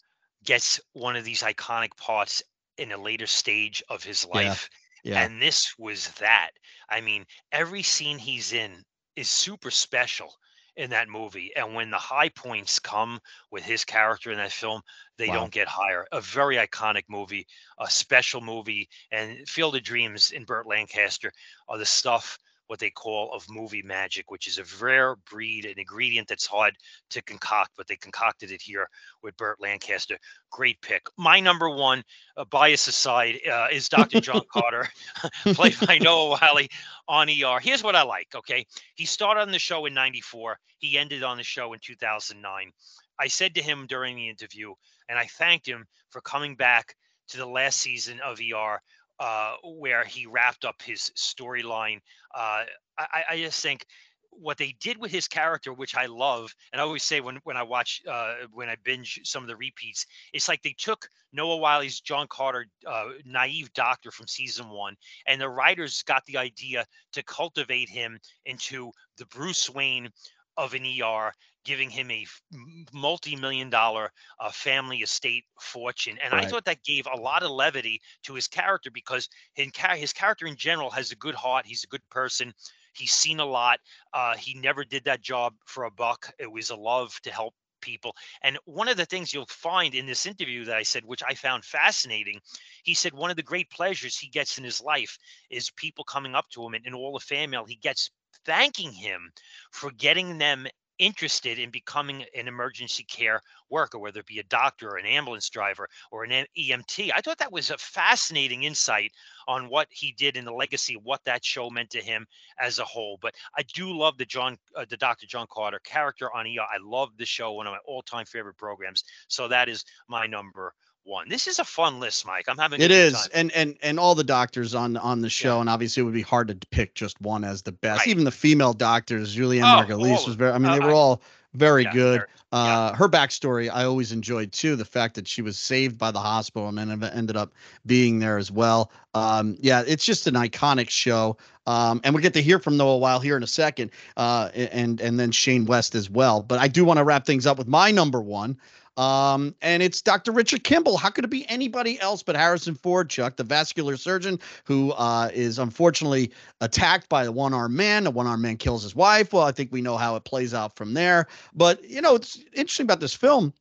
gets one of these iconic parts in a later stage of his life. Yeah. yeah. And this was that. I mean, every scene he's in is super special in that movie. And when the high points come with his character in that film, they wow. don't get higher. A very iconic movie, a special movie, and Field of Dreams in Burt Lancaster are the stuff what they call of movie magic, which is a rare breed, an ingredient that's hard to concoct, but they concocted it here with Burt Lancaster. Great pick. My number one, uh, bias aside, uh, is Dr. John Carter, played by Noah Wyle on ER. Here's what I like, okay? He started on the show in 94, he ended on the show in 2009. I said to him during the interview, and I thanked him for coming back to the last season of ER uh, where he wrapped up his storyline. Uh, I, I, just think what they did with his character, which I love, and I always say when when I watch uh, when I binge some of the repeats, it's like they took Noah Wyle's John Carter, uh, naive doctor from season one, and the writers got the idea to cultivate him into the Bruce Wayne of an ER, giving him a multi-million dollar uh, family estate fortune. And right. I thought that gave a lot of levity to his character because his, his character in general has a good heart. He's a good person. He's seen a lot. Uh, he never did that job for a buck. It was a love to help people. And one of the things you'll find in this interview that I said, which I found fascinating, he said one of the great pleasures he gets in his life is people coming up to him and, and all the fan mail he gets thanking him for getting them interested in becoming an emergency care worker, whether it be a doctor or an ambulance driver or an EMT. I thought that was a fascinating insight on what he did in the legacy, what that show meant to him as a whole. But I do love the John, uh, the Dr. John Carter character on ER. I love the show, one of my all-time favorite programs. So that is my number one. This is a fun list, Mike. I'm having it is, time. and and and all the doctors on on the show, yeah. and obviously it would be hard to pick just one as the best. Right. Even the female doctors, Julianne oh, Margulies was very. I mean, uh, they were all very yeah, good. Uh, yeah. Her backstory I always enjoyed too. The fact that she was saved by the hospital and then ended up being there as well. Um, yeah, it's just an iconic show. Um, and we'll get to hear from Noah Wyle here in a second, uh, and and then Shane West as well. But I do want to wrap things up with my number one. Um, and it's Dr. Richard Kimball. How could it be anybody else but Harrison Ford, Chuck, the vascular surgeon who uh, is unfortunately attacked by a one armed man? The one armed man kills his wife. Well, I think we know how it plays out from there. But, you know, it's interesting about this film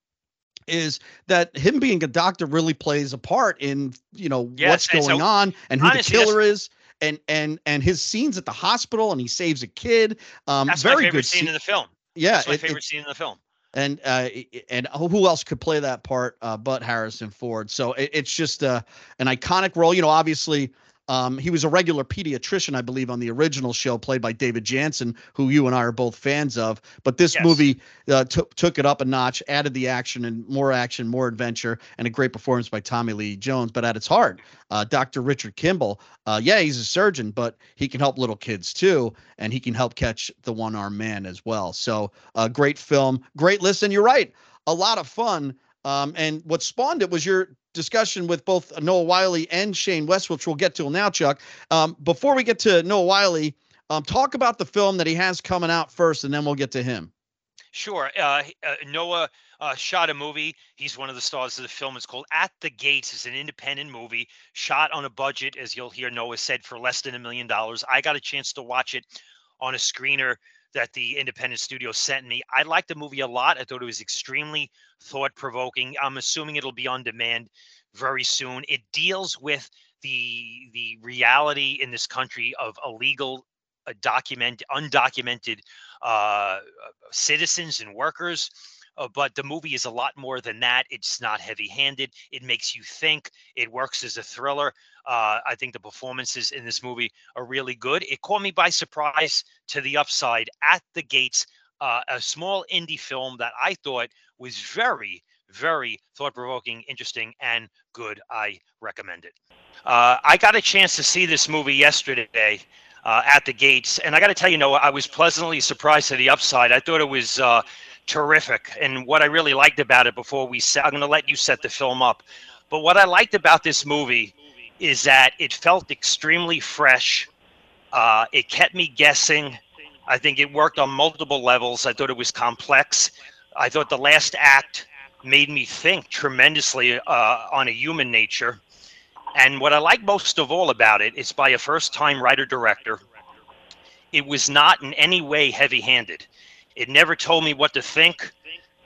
is that him being a doctor really plays a part in you know Yes, what's going so, on and who honestly, the killer is and and and his scenes at the hospital and he saves a kid um That's my very favorite good scene in the film. yeah That's my it- it- favorite scene in the film. And uh and who else could play that part uh but harrison ford. So it, it's just uh an iconic role. You know obviously um, he was a regular pediatrician, I believe, on the original show, played by David Janssen, who you and I are both fans of. But this Yes. movie uh, took took it up a notch, added the action and more action, more adventure, and a great performance by Tommy Lee Jones. But at its heart, uh, Dr. Richard Kimball, uh, yeah, he's a surgeon, but he can help little kids too, and he can help catch the one armed man as well. So, uh, great film, great listen. You're right, a lot of fun. Um, and what spawned it was your discussion with both Noah Wyle and Shane West, which we'll get to now, Chuck. Um, before we get to Noah Wyle, um, talk about the film that he has coming out first, and then we'll get to him. Sure. Uh, uh, Noah uh, shot a movie. He's one of the stars of the film. It's called At the Gates. It's an independent movie shot on a budget, as you'll hear Noah said, for less than a million dollars. I got a chance to watch it on a screener that the independent studio sent me. I liked the movie a lot. I thought it was extremely thought provoking. I'm assuming it'll be on demand very soon. It deals with the the reality in this country of illegal, uh, document undocumented uh, citizens and workers. Uh, but the movie is a lot more than that. It's not heavy handed. It makes you think. It works as a thriller. Uh, I think the performances in this movie are really good. It caught me by surprise to the upside at the gates. Uh, a small indie film that I thought was very, very thought provoking, interesting, and good. I recommend it. Uh, I got a chance to see this movie yesterday uh, at the gates, and I got to tell you, Noah, I was pleasantly surprised to the upside. I thought it was uh, terrific, and what I really liked about it before we set, I'm going to let you set the film up, but what I liked about this movie is that it felt extremely fresh. Uh, it kept me guessing. I think it worked on multiple levels. I thought it was complex. I thought the last act made me think tremendously uh, on a human nature. And what I like most of all about it, it's by a first time writer director. It was not in any way heavy handed. It never told me what to think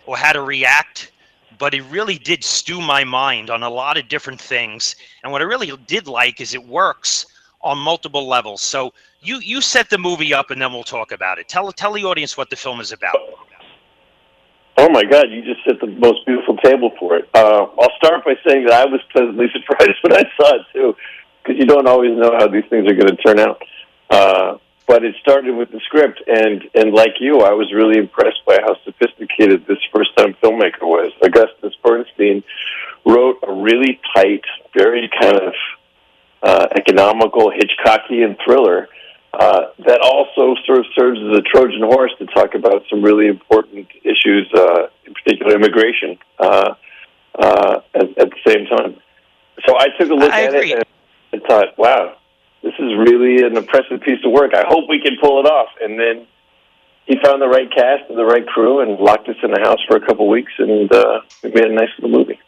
or how to react, but it really did stew my mind on a lot of different things. And what I really did like is it works on multiple levels. So you you set the movie up and then we'll talk about it. Tell tell the audience what the film is about. Oh my God! You just set the most beautiful table for it. Uh, I'll start by saying that I was pleasantly surprised when I saw it too, because you don't always know how these things are going to turn out. Uh, but it started with the script, and and like you, I was really impressed by how sophisticated this first-time filmmaker was. Augustus Bernstein wrote a really tight, very kind of uh, economical Hitchcockian thriller uh, that also sort of serves as a Trojan horse to talk about some really important issues, uh, in particular immigration, uh, uh, at, at the same time. So I took a look I at agree. it and, and thought, wow, this is really an impressive piece of work. I hope we can pull it off. And then he found the right cast and the right crew and locked us in the house for a couple weeks, and uh, we made a nice little movie.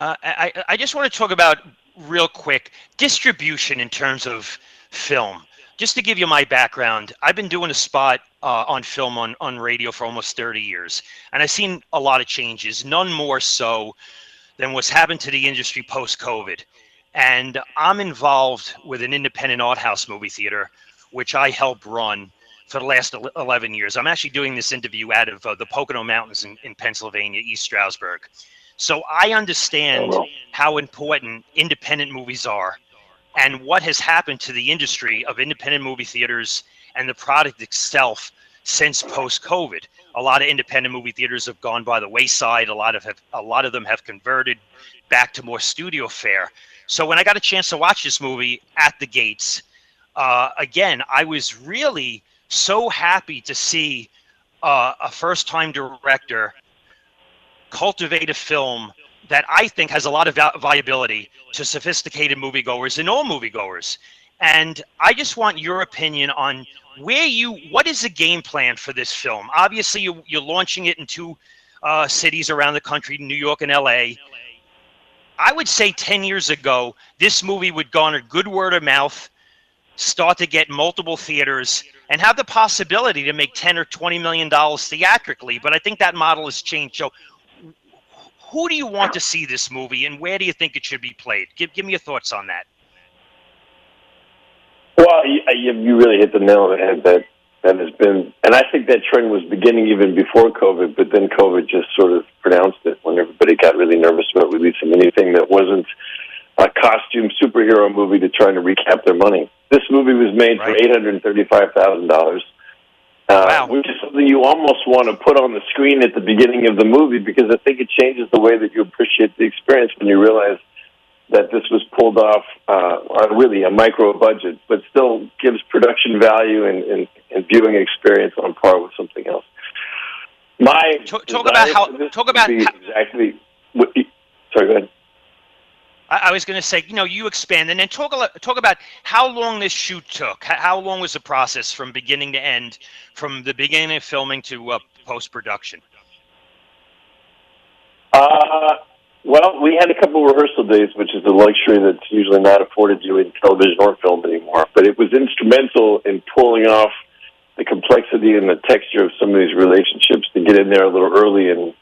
Uh, I, I just want to talk about real quick distribution in terms of film. Just to give you my background, I've been doing a spot uh, on film on, on radio for almost 30 years, and I've seen a lot of changes, none more so than what's happened to the industry post COVID. And I'm involved with an independent art house movie theater, which I help run for the last 11 years. I'm actually doing this interview out of uh, the Pocono Mountains in, in Pennsylvania, East Stroudsburg. So I understand Oh, how important independent movies are and what has happened to the industry of independent movie theaters and the product itself since post COVID. A lot of independent movie theaters have gone by the wayside. A lot of have, a lot of them have converted back to more studio fare. So when I got a chance to watch this movie at the gates, uh, again, I was really so happy to see uh, a first-time director cultivate a film that I think has a lot of val- viability to sophisticated moviegoers and all moviegoers. And I just want your opinion on where you, what is the game plan for this film? Obviously, you, you're launching it in two uh, cities around the country, New York and LA. I would say 10 years ago, this movie would garner good word of mouth, start to get multiple theaters, and have the possibility to make 10 or 20 million dollars theatrically. But I think that model has changed. So, who do you want to see this movie, and where do you think it should be played? Give give me your thoughts on that. Well, you, you really hit the nail on the head. That that has been, and I think that trend was beginning even before COVID, but then COVID just sort of pronounced it when everybody got really nervous about releasing anything that wasn't a costume superhero movie to try to recap their money. This movie was made right. for eight hundred thirty-five thousand dollars. Uh, wow. Which is something you almost want to put on the screen at the beginning of the movie because I think it changes the way that you appreciate the experience when you realize that this was pulled off uh, on really a micro budget, but still gives production value and, and, and viewing experience on par with something else. My talk, talk about how talk about how, exactly. What, sorry, go ahead. I, I was going to say, you know, you expand and then talk a, talk about how long this shoot took. How long was the process from beginning to end, from the beginning of filming to uh, post production? Uh, well, we had a couple of rehearsal days, which is a luxury that's usually not afforded you in television or film anymore. But it was instrumental in pulling off the complexity and the texture of some of these relationships to get in there a little early and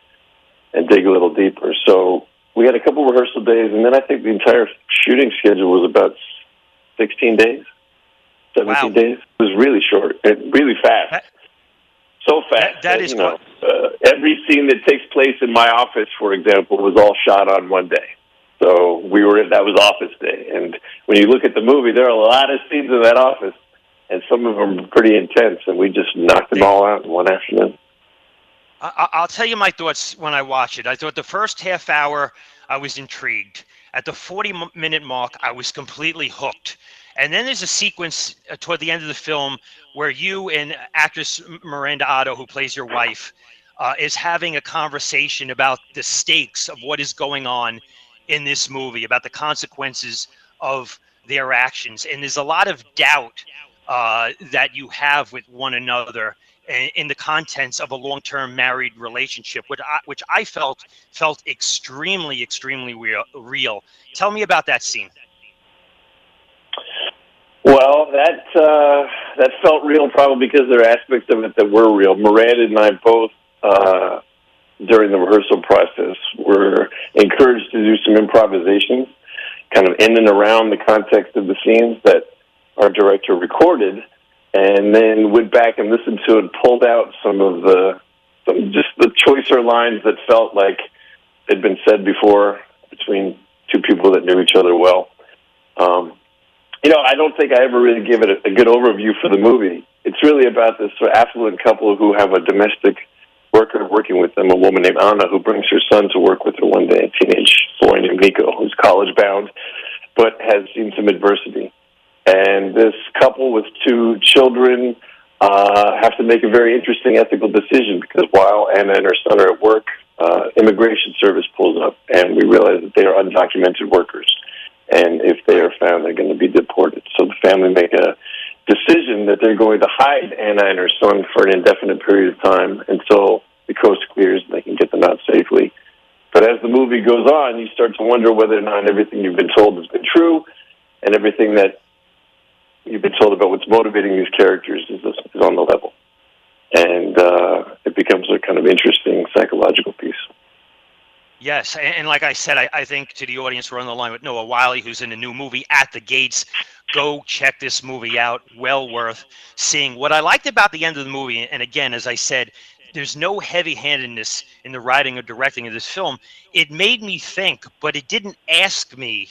and dig a little deeper. So we had a couple rehearsal days, and then I think the entire shooting schedule was about sixteen days, seventeen wow. days. It was really short and really fast. That, so fast. that, that is you know, uh, every scene that takes place in my office, for example, was all shot on one day. So we were in, that was office day, and when you look at the movie, there are a lot of scenes in that office, and some of them are pretty intense, and we just knocked them all out in one afternoon. I'll tell you my thoughts when I watch it. I thought the first half hour I was intrigued. At the 40 minute mark, I was completely hooked. And then there's a sequence uh, toward the end of the film where you and actress Miranda Otto, who plays your wife, uh, is having a conversation about the stakes of what is going on in this movie, about the consequences of their actions. And there's a lot of doubt uh, that you have with one another in the contents of a long-term married relationship, which I, which I felt felt extremely, extremely real. real. Tell me about that scene. Well, that uh, that felt real probably because there are aspects of it that were real. Miranda and I both, uh, during the rehearsal process, were encouraged to do some improvisation, kind of in and around the context of the scenes that our director recorded, and then went back and listened to it pulled out some of the some just the choicer lines that felt like had been said before between two people that knew each other well. Um, you know, I don't think I ever really give it a, a good overview for the movie. It's really about this affluent couple who have a domestic worker working with them, a woman named Anna, who brings her son to work with her one day, a teenage boy named Nico, who's college bound, but has seen some adversity. And this couple with two children uh, have to make a very interesting ethical decision because while Anna and her son are at work, uh, immigration service pulls up, and we realize that they are undocumented workers and if they are found, they're going to be deported. So the family make a decision that they're going to hide Anna and her son for an indefinite period of time until the coast clears and they can get them out safely. But as the movie goes on, you start to wonder whether or not everything you've been told has been true, and everything that you've been told about what's motivating these characters is, is on the level. And uh, it becomes a kind of interesting psychological piece. Yes, and, and like I said, I, I, think to the audience we're on the line with Noah Wyle, who's in a new movie at the gates. Go check this movie out. Well worth seeing. What I liked about the end of the movie, and again, as I said, there's no heavy-handedness in the writing or directing of this film. It made me think, but it didn't ask me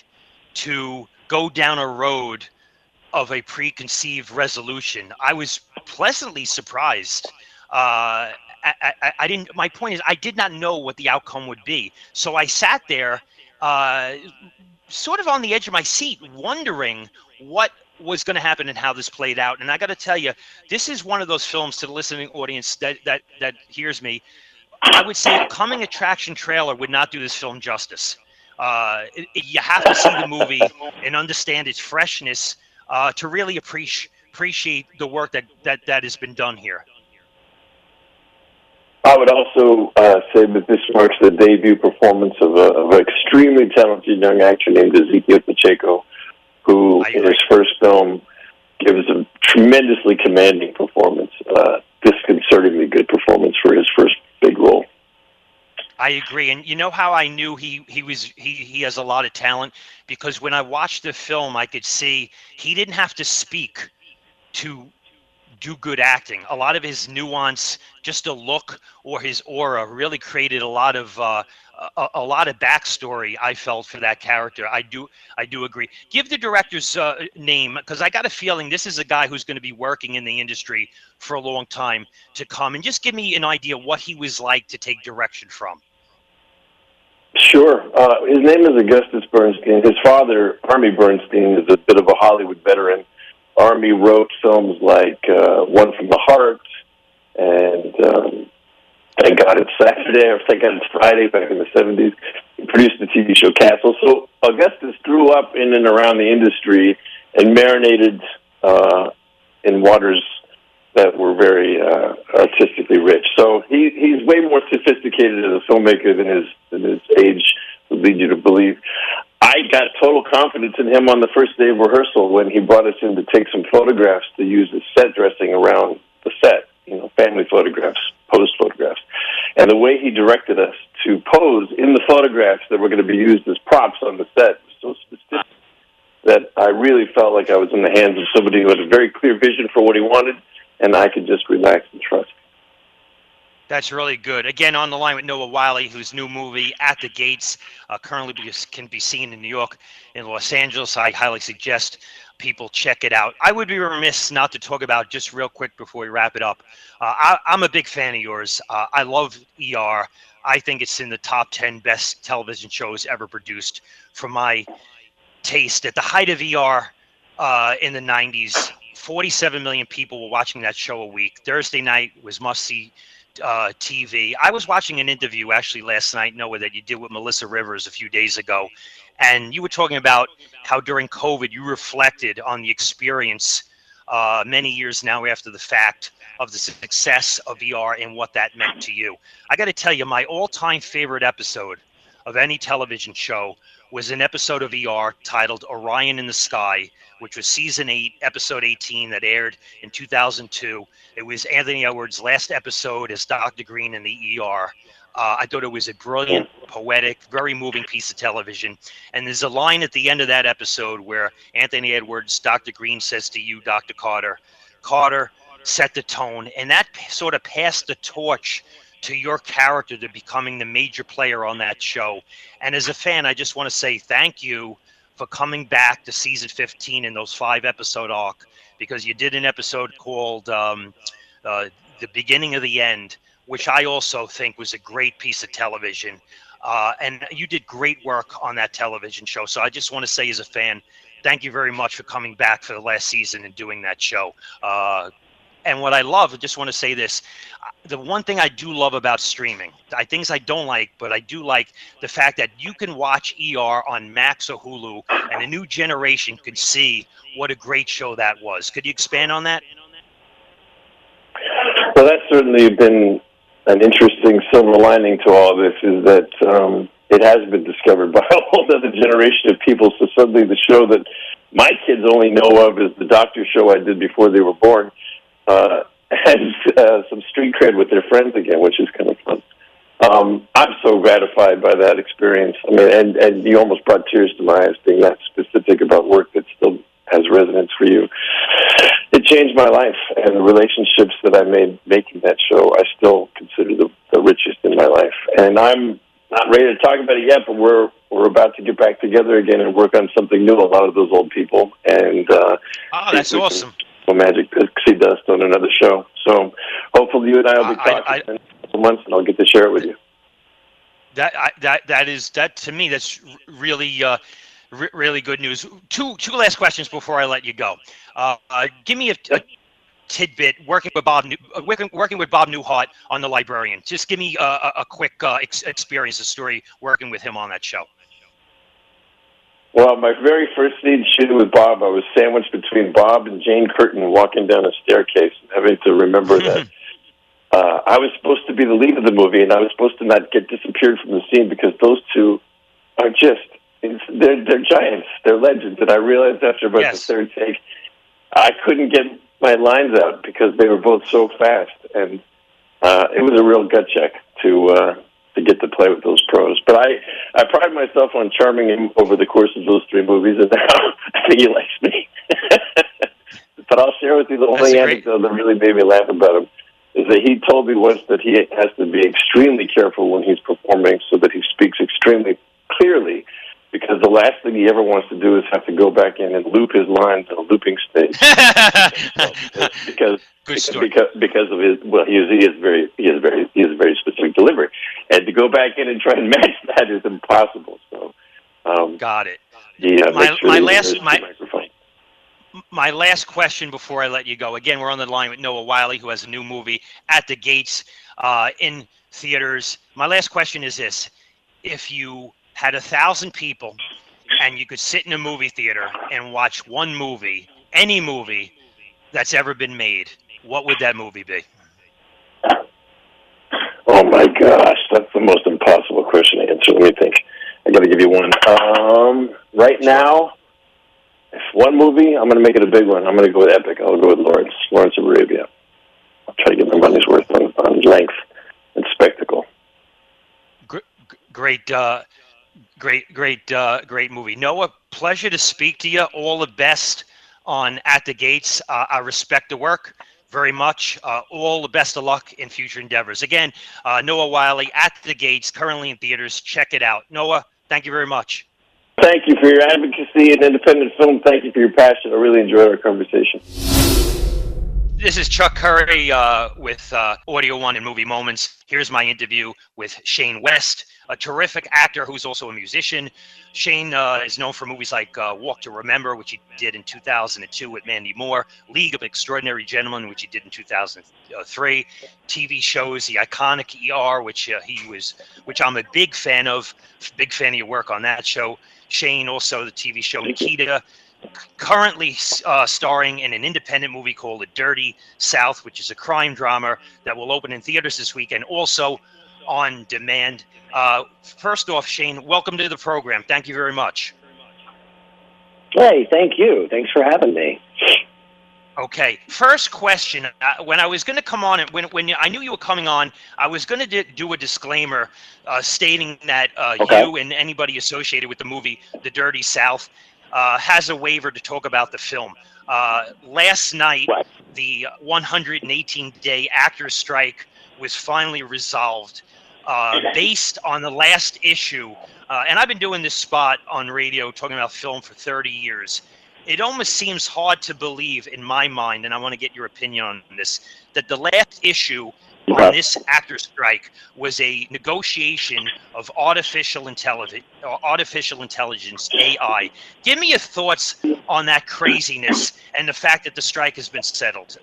to go down a road of a preconceived resolution. I was pleasantly surprised uh, I, I, I, didn't. My point is, I did not know what the outcome would be. So I sat there, uh, sort of on the edge of my seat, wondering what was going to happen and how this played out. And I got to tell you, this is one of those films to the listening audience that that that hears me. I would say a coming attraction trailer would not do this film justice. Uh, it, it, you have to see the movie and understand its freshness uh, to really appreciate appreciate the work that, that that has been done here. I would also uh, say that this marks the debut performance of, a, of an extremely talented young actor named Ezekiel Pacheco, who in his first film gives a tremendously commanding performance, uh, disconcertingly good performance for his first big role. I agree, and you know how I knew he he was he he has a lot of talent because when I watched the film, I could see he didn't have to speak to do good acting. A lot of his nuance, just a look or his aura, really created a lot of uh, a, a, lot of backstory. I felt for that character. I do I do agree. Give the director's uh, name because I got a feeling this is a guy who's going to be working in the industry for a long time to come, and just give me an idea what he was like to take direction from. Sure. Uh, his name is Augustus Bernstein. His father, Armyan Bernstein, is a bit of a Hollywood veteran. Armyan wrote films like uh, One from the Heart and um, Thank God It's Saturday or Thank God It's Friday back in the 70s. He produced the TV show Castle. So Augustus grew up in and around the industry and marinated uh, in waters that were very uh, artistically rich. So he he's way more sophisticated as a filmmaker than his than his age would lead you to believe. I got total confidence in him on the first day of rehearsal when he brought us in to take some photographs to use as set dressing around the set, you know, family photographs, post photographs. And the way he directed us to pose in the photographs that were going to be used as props on the set was so specific that I really felt like I was in the hands of somebody who had a very clear vision for what he wanted and I could just relax and trust. That's really good. Again, on the line with Noah Wyle, whose new movie At the Gates uh, currently be, can be seen in New York, in Los Angeles. I highly suggest people check it out. I would be remiss not to talk about just real quick before we wrap it up. Uh, I, am a big fan of yours. Uh, I love ER. I think it's in the top 10 best television shows ever produced for my taste. At the height of ER in the 90s, 47 million people were watching that show a week. Thursday night was must see uh, TV. I was watching an interview actually last night, Noah, that you did with Melissa Rivers a few days ago. And you were talking about how during COVID you reflected on the experience uh, many years now after the fact of the success of ER and what that meant to you. I got to tell you, my all time favorite episode of any television show was an episode of ER titled Orion in the Sky, which was season eight, episode 18, that aired in 2002. It was Anthony Edwards' last episode as Dr. Green in the ER. Uh, I thought it was a brilliant, poetic, very moving piece of television. And there's a line at the end of that episode where Anthony Edwards, Dr. Green says to you, Dr. Carter, Carter, set the tone. And that sort of passed the torch to your character to becoming the major player on that show. And as a fan, I just want to say thank you for coming back to season 15 in those five episode arc because you did an episode called um, uh, The Beginning of the End, which I also think was a great piece of television. Uh, and you did great work on that television show. So I just want to say, as a fan, thank you very much for coming back for the last season and doing that show. Uh, and what I love, I just want to say this the one thing I do love about streaming, I things I don't like, but I do like the fact that you can watch ER on Max or Hulu, and a new generation can see what a great show that was. Could you expand on that? Well, that's certainly been an interesting silver lining to all this is that um, it has been discovered by a whole other generation of people. So suddenly, the show that my kids only know of is the doctor show I did before they were born uh, has uh, some street cred with their friends again, which is kind of fun. Um, I'm so gratified by that experience. I mean, and and you almost brought tears to my eyes being that specific about work that still has resonance for you. It changed my life, and the relationships that I made making that show, I still consider the, the richest in my life. And I'm not ready to talk about it yet, but we're we're about to get back together again and work on something new. A lot of those old people, and uh, oh, that's awesome. Can, Magic Pixie Dust on another show. So hopefully you and I will be talking I, I, in a couple months, and I'll get to share it with you. That I, that that is that to me that's really uh, r- really good news. Two two last questions before I let you go. Uh, uh, give me a, a, tidbit working with Bob uh, working, working with Bob Newhart on the Librarian. Just give me a, a, a quick uh, ex- experience, a story working with him on that show. Well, my very first scene shooting with Bob, I was sandwiched between Bob and Jane Curtin walking down a staircase, having to remember that uh, I was supposed to be the lead of the movie, and I was supposed to not get disappeared from the scene because those two are just they're they're giants, they're legends. And I realized after about yes. the third take, I couldn't get my lines out because they were both so fast, and uh, it was a real gut check to uh, to get to play with those pros. But I I pride myself on charming him over the course of those three movies, and now I think he likes me. but I'll share with you the only anecdote that really made me laugh about him is that he told me once that he has to be extremely careful when he's performing so that he speaks extremely clearly because the last thing he ever wants to do is have to go back in and loop his lines in a looping stage. because because because of his well, he is he is very he is very he is very specific delivery, and to go back in and try and match that is impossible. So, um, got it. Yeah, uh, my, sure my last my my last question before I let you go. Again, we're on the line with Noah Wyle, who has a new movie at the gates uh, in theaters. My last question is this: If you had a thousand people and you could sit in a movie theater and watch one movie, any movie that's ever been made, what would that movie be? Oh my gosh, that's the most impossible question to answer. Let me think. I got to give you one. Um, right now, if one movie, I'm going to make it a big one. I'm going to go with epic. I'll go with Lawrence, Lawrence of Arabia. I'll try to get my money's worth on, on length and spectacle. Great, uh, Great, great, uh, great movie. Noah, pleasure to speak to you. All the best on At the Gates. Uh, I respect the work very much. Uh, all the best of luck in future endeavors. Again, uh, Noah Wyle, At the Gates, currently in theaters. Check it out. Noah, thank you very much. Thank you for your advocacy in independent film. Thank you for your passion. I really enjoyed our conversation. This is Chuck Curry uh, with uh, Audio One and Movie Moments. Here's my interview with Shane West a terrific actor who's also a musician. Shane uh, is known for movies like uh, Walk to Remember, which he did in 2002 with Mandy Moore, League of Extraordinary Gentlemen, which he did in 2003, TV shows, the iconic ER, which uh, he was, which I'm a big fan of, big fan of your work on that show. Shane also the TV show Nikita, currently uh, starring in an independent movie called The Dirty South, which is a crime drama that will open in theaters this weekend. Also on demand. Uh, first off, Shane, welcome to the program. Thank you very much. Hey, thank you. Thanks for having me. Okay, first question. Uh, when I was going to come on, when when I knew you were coming on, I was going to do a disclaimer uh, stating that uh, okay. you and anybody associated with the movie The Dirty South uh, has a waiver to talk about the film. Uh, last night, right. the 118 day actors strike was finally resolved uh, based on the last issue. Uh, and I've been doing this spot on radio talking about film for 30 years. It almost seems hard to believe in my mind, and I want to get your opinion on this, that the last issue on this actor strike was a negotiation of artificial intelligence, artificial intelligence AI. Give me your thoughts on that craziness and the fact that the strike has been settled.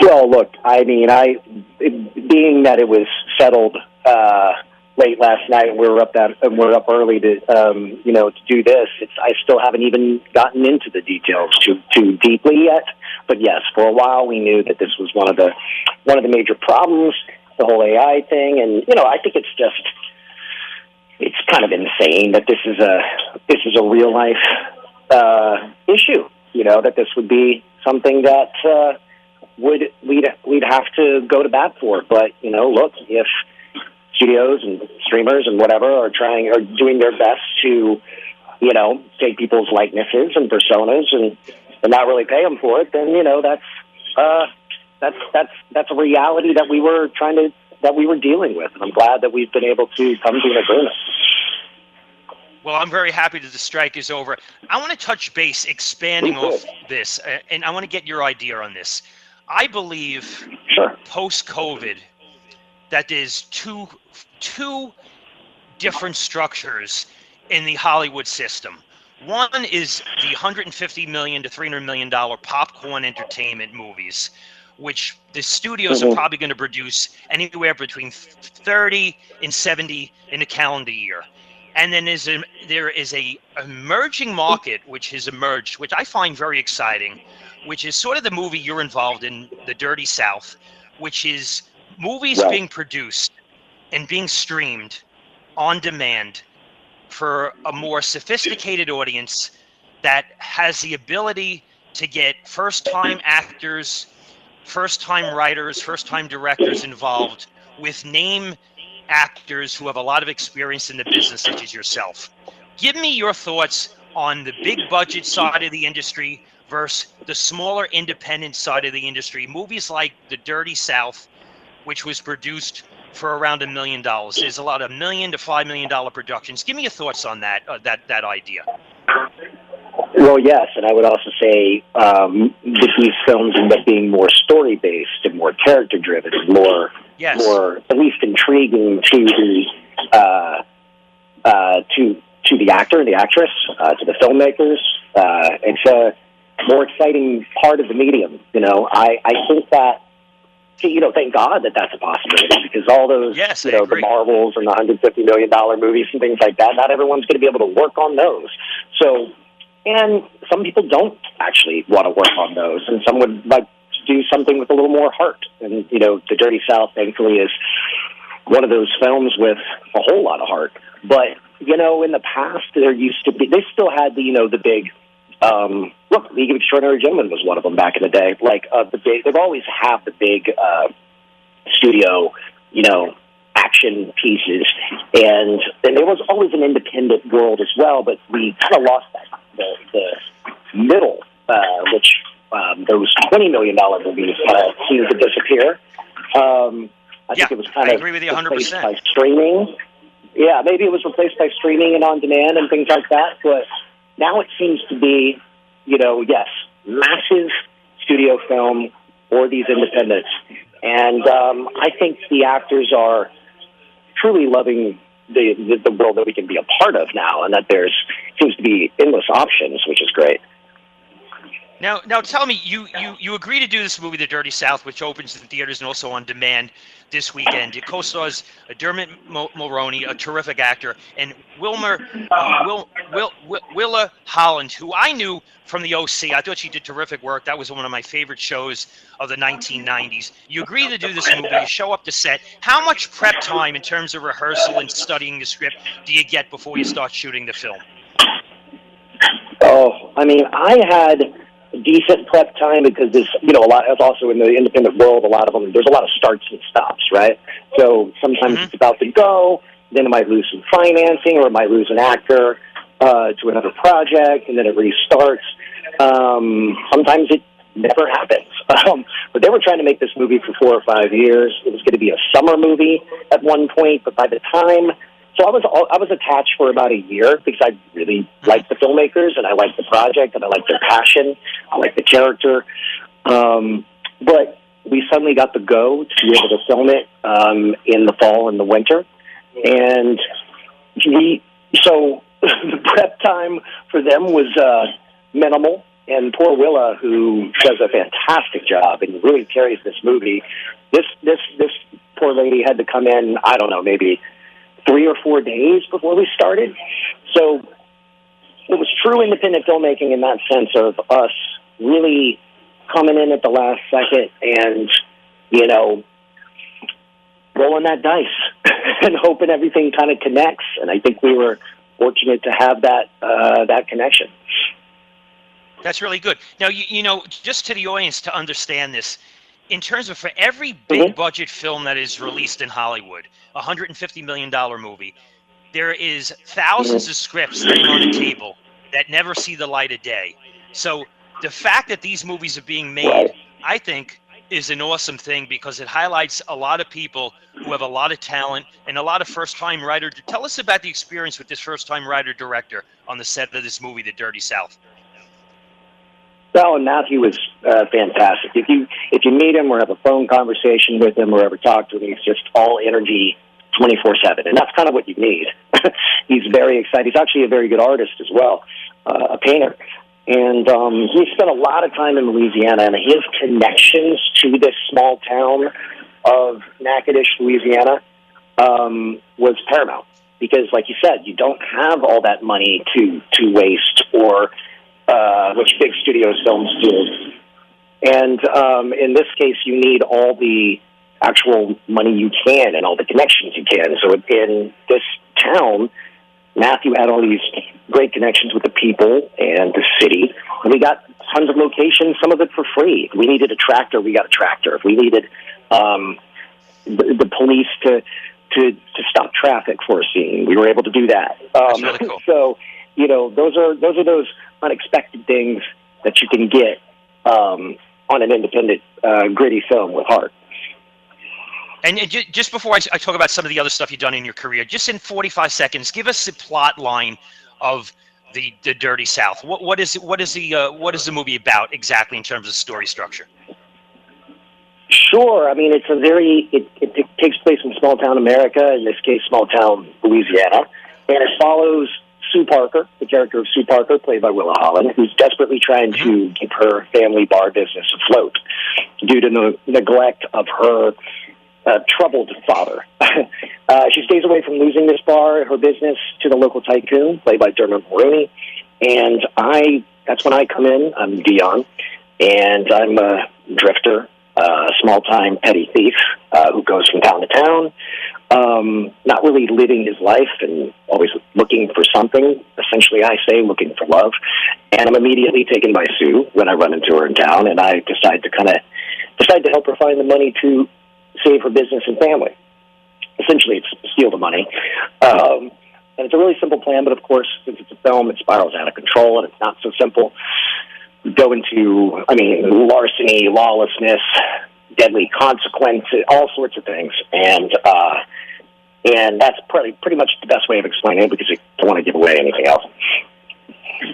Well, look, I mean, I being that it was settled uh, late last night, we were up that and we're up early to um, you know to do this. It's I still haven't even gotten into the details too too deeply yet. But yes, for a while we knew that this was one of the one of the major problems, the whole AI thing, and you know I think it's just it's kind of insane that this is a this is a real life uh, issue. You know that this would be something that. Uh, would we'd we'd have to go to bat for. But you know, look, if studios and streamers and whatever are trying are doing their best to, you know, take people's likenesses and personas and and not really pay them for it, then you know that's uh, that's that's that's a reality that we were trying to that we were dealing with, and I'm glad that we've been able to come to an agreement. Well, I'm very happy that the strike is over. I want to touch base, expanding off this, and I want to get your idea on this. I believe sure. post COVID that there's two two different structures in the Hollywood system. One is the 150 million to 300 million dollar popcorn entertainment movies, which the studios mm-hmm. are probably going to produce anywhere between 30 and 70 in a calendar year. And then a, there is a emerging market which has emerged, which I find very exciting, which is sort of the movie you're involved in, The Dirty South, which is movies right. being produced and being streamed on demand for a more sophisticated audience that has the ability to get first time actors, first time writers, first time directors involved with name actors who have a lot of experience in the business, such as yourself. Give me your thoughts on the big budget side of the industry versus the smaller independent side of the industry. Movies like The Dirty South, which was produced for around a million dollars. There's a lot of million to five million dollar productions. Give me your thoughts on that uh, that that idea. Well, yes, and I would also say um, that these films end up being more story based and more character driven, and more yes. more at least intriguing to the uh, uh, to to the actor and the actress, uh, to the filmmakers. Uh, it's a more exciting part of the medium. You know, I I think that you know, thank God that that's a possibility because all those, yes, you know, the Marvels and the hundred fifty million dollar movies and things like that. Not everyone's going to be able to work on those. So, and some people don't actually want to work on those, and some would like to do something with a little more heart. And you know, The Dirty South, thankfully, is one of those films with a whole lot of heart. But you know, in the past, there used to be. They still had the, you know, the big um, look, League of Extraordinary Gentlemen was one of them back in the day. Like uh, the big, they've always have the big uh, studio, you know, action pieces, and, and there was always an independent world as well. But we kind of lost that the, the middle, uh, which um, those twenty million dollar movies uh, seemed to disappear. Um, I yeah, think it was kind I of agree with you replaced 100%. by streaming. Yeah, maybe it was replaced by streaming and on demand and things like that. But now it seems to be, you know, yes, massive studio film or these independents. And um, I think the actors are truly loving the, the the world that we can be a part of now, and that there's seems to be endless options, which is great. Now, now tell me, you you you agree to do this movie, The Dirty South, which opens in theaters and also on demand this weekend. It co-stars Dermot Mo- Mulroney, a terrific actor, and Wilmer uh, Will, Will, Will, Willa Holland, who I knew from the OC. I thought she did terrific work. That was one of my favorite shows of the 1990s. You agree to do this movie. You show up to set. How much prep time in terms of rehearsal and studying the script do you get before you start shooting the film? Oh, I mean, I had decent prep time because there's, you know, a lot, as also in the independent world, a lot of them, there's a lot of starts and stops, right? So sometimes Mhm. it's about to go, then it might lose some financing or it might lose an actor uh, to another project, and then it restarts. Um, sometimes it never happens. Um, but they were trying to make this movie for four or five years. It was going to be a summer movie at one point, but by the time so I was I was attached for about a year because I really liked the filmmakers and I liked the project and I liked their passion. I liked the character. Um, but we suddenly got the go to be able to film it um, in the fall and the winter, and we so the prep time for them was uh, minimal. And poor Willa, who does a fantastic job and really carries this movie, this this this poor lady had to come in. I don't know, maybe three or four days before we started. So it was true independent filmmaking in that sense of us really coming in at the last second and, you know, rolling that dice and hoping everything kind of connects. And I think we were fortunate to have that uh, that connection. That's really good. Now, you, you know, just to the audience to understand this, in terms of for every big Mhm. budget film that is released in Hollywood, a hundred and fifty million dollar movie, there is thousands of scripts sitting on the table that never see the light of day. So the fact that these movies are being made, I think, is an awesome thing because it highlights a lot of people who have a lot of talent and a lot of first-time writer. Tell us about the experience with this first-time writer director on the set of this movie, The Dirty South. Well, and Matthew was uh, fantastic. If you if you meet him or have a phone conversation with him or ever talk to him, he's just all energy, twenty four seven, and that's kind of what you need. he's very excited. He's actually a very good artist as well, uh, a painter, and um, he spent a lot of time in Louisiana, and his connections to this small town of Natchitoches, Louisiana, um, was paramount. Because, like you said, you don't have all that money to to waste or uh, which big studios films do. And um, in this case, you need all the actual money you can and all the connections you can. So in this town, Matthew had all these great connections with the people and the city. And we got tons of locations, some of it for free. If we needed a tractor, we got a tractor. If we needed, um, the, the police to to to stop traffic for a scene. We were able to do that. Um, really cool. So you know those are those are those unexpected things that you can get um, on an independent uh, gritty film with heart. And just before I, talk about some of the other stuff you've done in your career, just in 45 seconds, give us the plot line of the the Dirty South. What what is what is the uh, what is the movie about exactly in terms of story structure? Sure. I mean, it's a very it, it, it takes place in small town America. In this case, small town Louisiana, and it follows Sue Parker, the character of Sue Parker, played by Willa Holland, who's desperately trying to mm-hmm. keep her family bar business afloat due to the neglect of her uh, troubled father. uh, she stays away from losing this bar, her business, to the local tycoon, played by Dermot Mulroney. And I, that's when I come in. I'm Dion, and I'm a drifter, uh, small time petty thief uh, who goes from town to town, um, not really living his life and always looking for something. Essentially, I say looking for love. And I'm immediately taken by Sue when I run into her in town, and I decide to kind of decide to help her find the money to save her business and family. Essentially, it's steal the money. Um, and it's a really simple plan, but of course, since it's a film, it spirals out of control, and it's not so simple. Go into, I mean, larceny, lawlessness, deadly consequences, all sorts of things, and uh, and that's pretty pretty much the best way of explaining it because I don't want to give away anything else.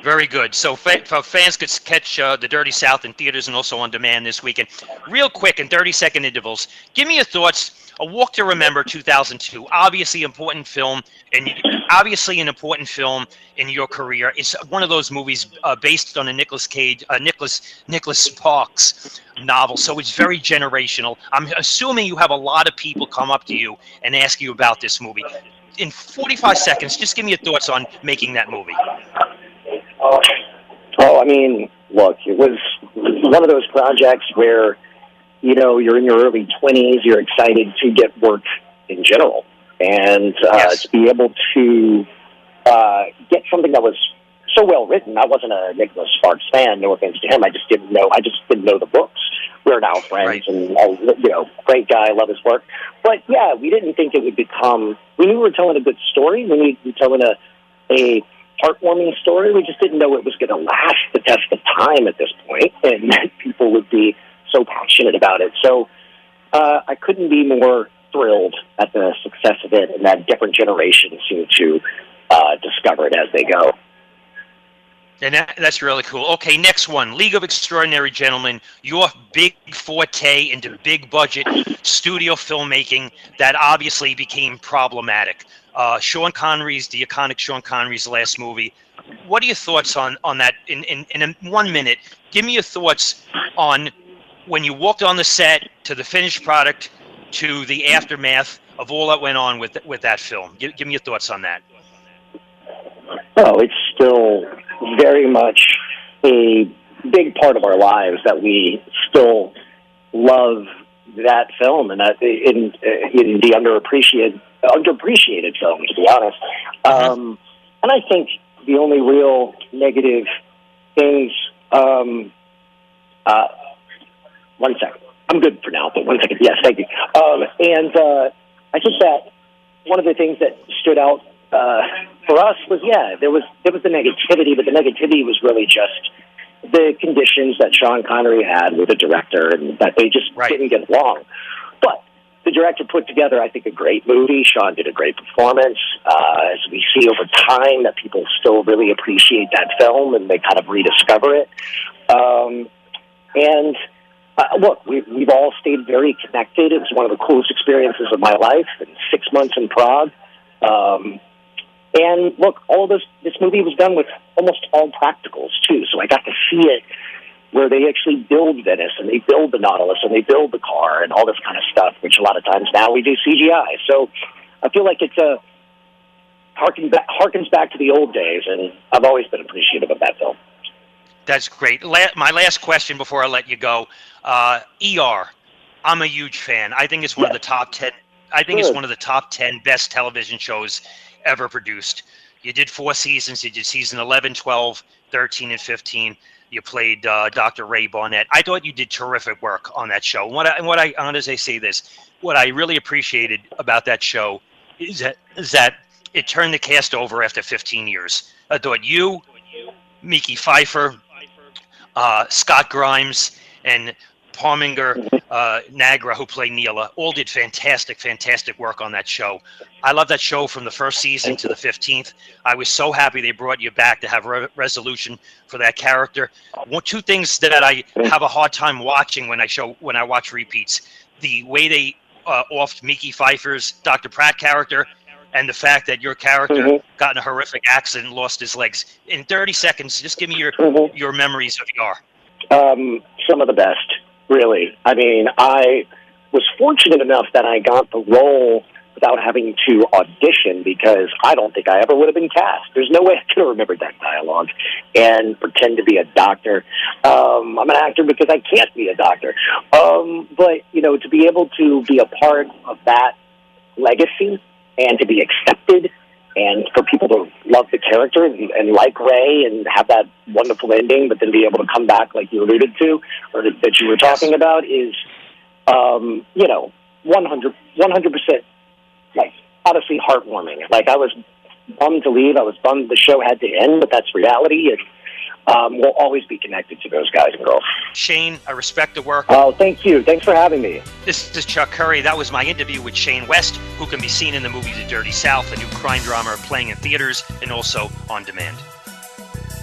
Very good. So fa- fans could catch uh, the Dirty South in theaters and also on demand this weekend. Real quick, in 30 second intervals, give me your thoughts. A Walk to Remember 2002, obviously important film, and obviously an important film in your career. It's one of those movies uh, based on a Nicholas Cage, uh, Nicholas Nicholas Sparks novel, so it's very generational. I'm assuming you have a lot of people come up to you and ask you about this movie. In 45 seconds, just give me your thoughts on making that movie. Oh, I mean, look, it was one of those projects where, you know, you're in your early 20s, you're excited to get work in general. And uh, yes. to be able to uh, get something that was so well written. I wasn't a Nicholas Sparks fan. No offense to him. I just didn't know. I just didn't know the books. We're now friends, right. and uh, you know, great guy. Love his work. But yeah, we didn't think it would become. We knew we were telling a good story. We knew we were telling a a heartwarming story. We just didn't know it was going to last the test of time at this point, and that people would be so passionate about it. So uh, I couldn't be more thrilled at the success of it, and that different generations seem to uh, discover it as they go. And that, that's really cool. Okay, next one League of Extraordinary Gentlemen, your big forte into big budget studio filmmaking that obviously became problematic. Uh, Sean Connery's, the iconic Sean Connery's last movie. What are your thoughts on, on that in, in, in one minute? Give me your thoughts on when you walked on the set to the finished product to the aftermath of all that went on with, with that film. Give, give me your thoughts on that. Oh, it's still very much a big part of our lives that we still love that film and that in, in the underappreciated underappreciated film to be honest um, and I think the only real negative things um, uh, one second I'm good for now but one second yes thank you um, and uh, I think that one of the things that stood out uh, for us was yeah, there was there was the negativity, but the negativity was really just the conditions that Sean Connery had with the director, and that they just right. didn't get along. The director put together, I think, a great movie. Sean did a great performance. Uh, as we see over time, that people still really appreciate that film, and they kind of rediscover it. Um, and uh, look, we, we've all stayed very connected. It was one of the coolest experiences of my life. And six months in Prague. Um, and look, all this this movie was done with almost all practicals too. So I got to see it where they actually build Venice and they build the Nautilus and they build the car and all this kind of stuff, which a lot of times now we do CGI. So I feel like it's a harken back, harkens back to the old days, and I've always been appreciative of that film. That's great. La- my last question before I let you go: uh, ER. I'm a huge fan. I think it's one yes. of the top ten. I think Good. it's one of the top ten best television shows ever produced. You did four seasons. You did season 11, 12, 13, and 15. You played uh, Dr. Ray Barnett. I thought you did terrific work on that show. And what I, and what I, I say this, what I really appreciated about that show is that is that it turned the cast over after 15 years. I thought you, Mekhi Phifer, uh, Scott Grimes, and Parminder uh, Nagra, who played Neela, all did fantastic, fantastic work on that show. I love that show from the first season to the 15th. I was so happy they brought you back to have re- resolution for that character. One, two things that I have a hard time watching when I show when I watch repeats: the way they uh, offed Mekhi Phifer's Dr. Pratt character, and the fact that your character mm-hmm. got in a horrific accident and lost his legs. In 30 seconds, just give me your mm-hmm. your memories of Yar. Um, some of the best, really. I mean, I was fortunate enough that I got the role without having to audition because I don't think I ever would have been cast. There's no way I could have remembered that dialogue and pretend to be a doctor. Um, I'm an actor because I can't be a doctor. Um, but, you know, to be able to be a part of that legacy and to be accepted and for people to love the character and, and like Ray and have that wonderful ending, but then be able to come back like you alluded to or that you were talking about is, um, you know, 100 percent like honestly heartwarming. Like I was bummed to leave. I was bummed the show had to end, but that's reality. And um, we'll always be connected to those guys and girls. Shane, I respect the work. Oh, thank you. Thanks for having me. This is Chuck Curry. That was my interview with Shane West, who can be seen in the movie The Dirty South, a new crime drama playing in theaters and also on demand.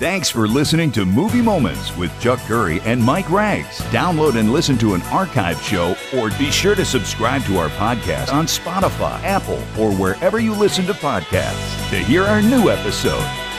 Thanks for listening to Movie Moments with Chuck Curry and Mike Ragz. Download and listen to an archive show or be sure to subscribe to our podcast on Spotify, Apple, or wherever you listen to podcasts to hear our new episode.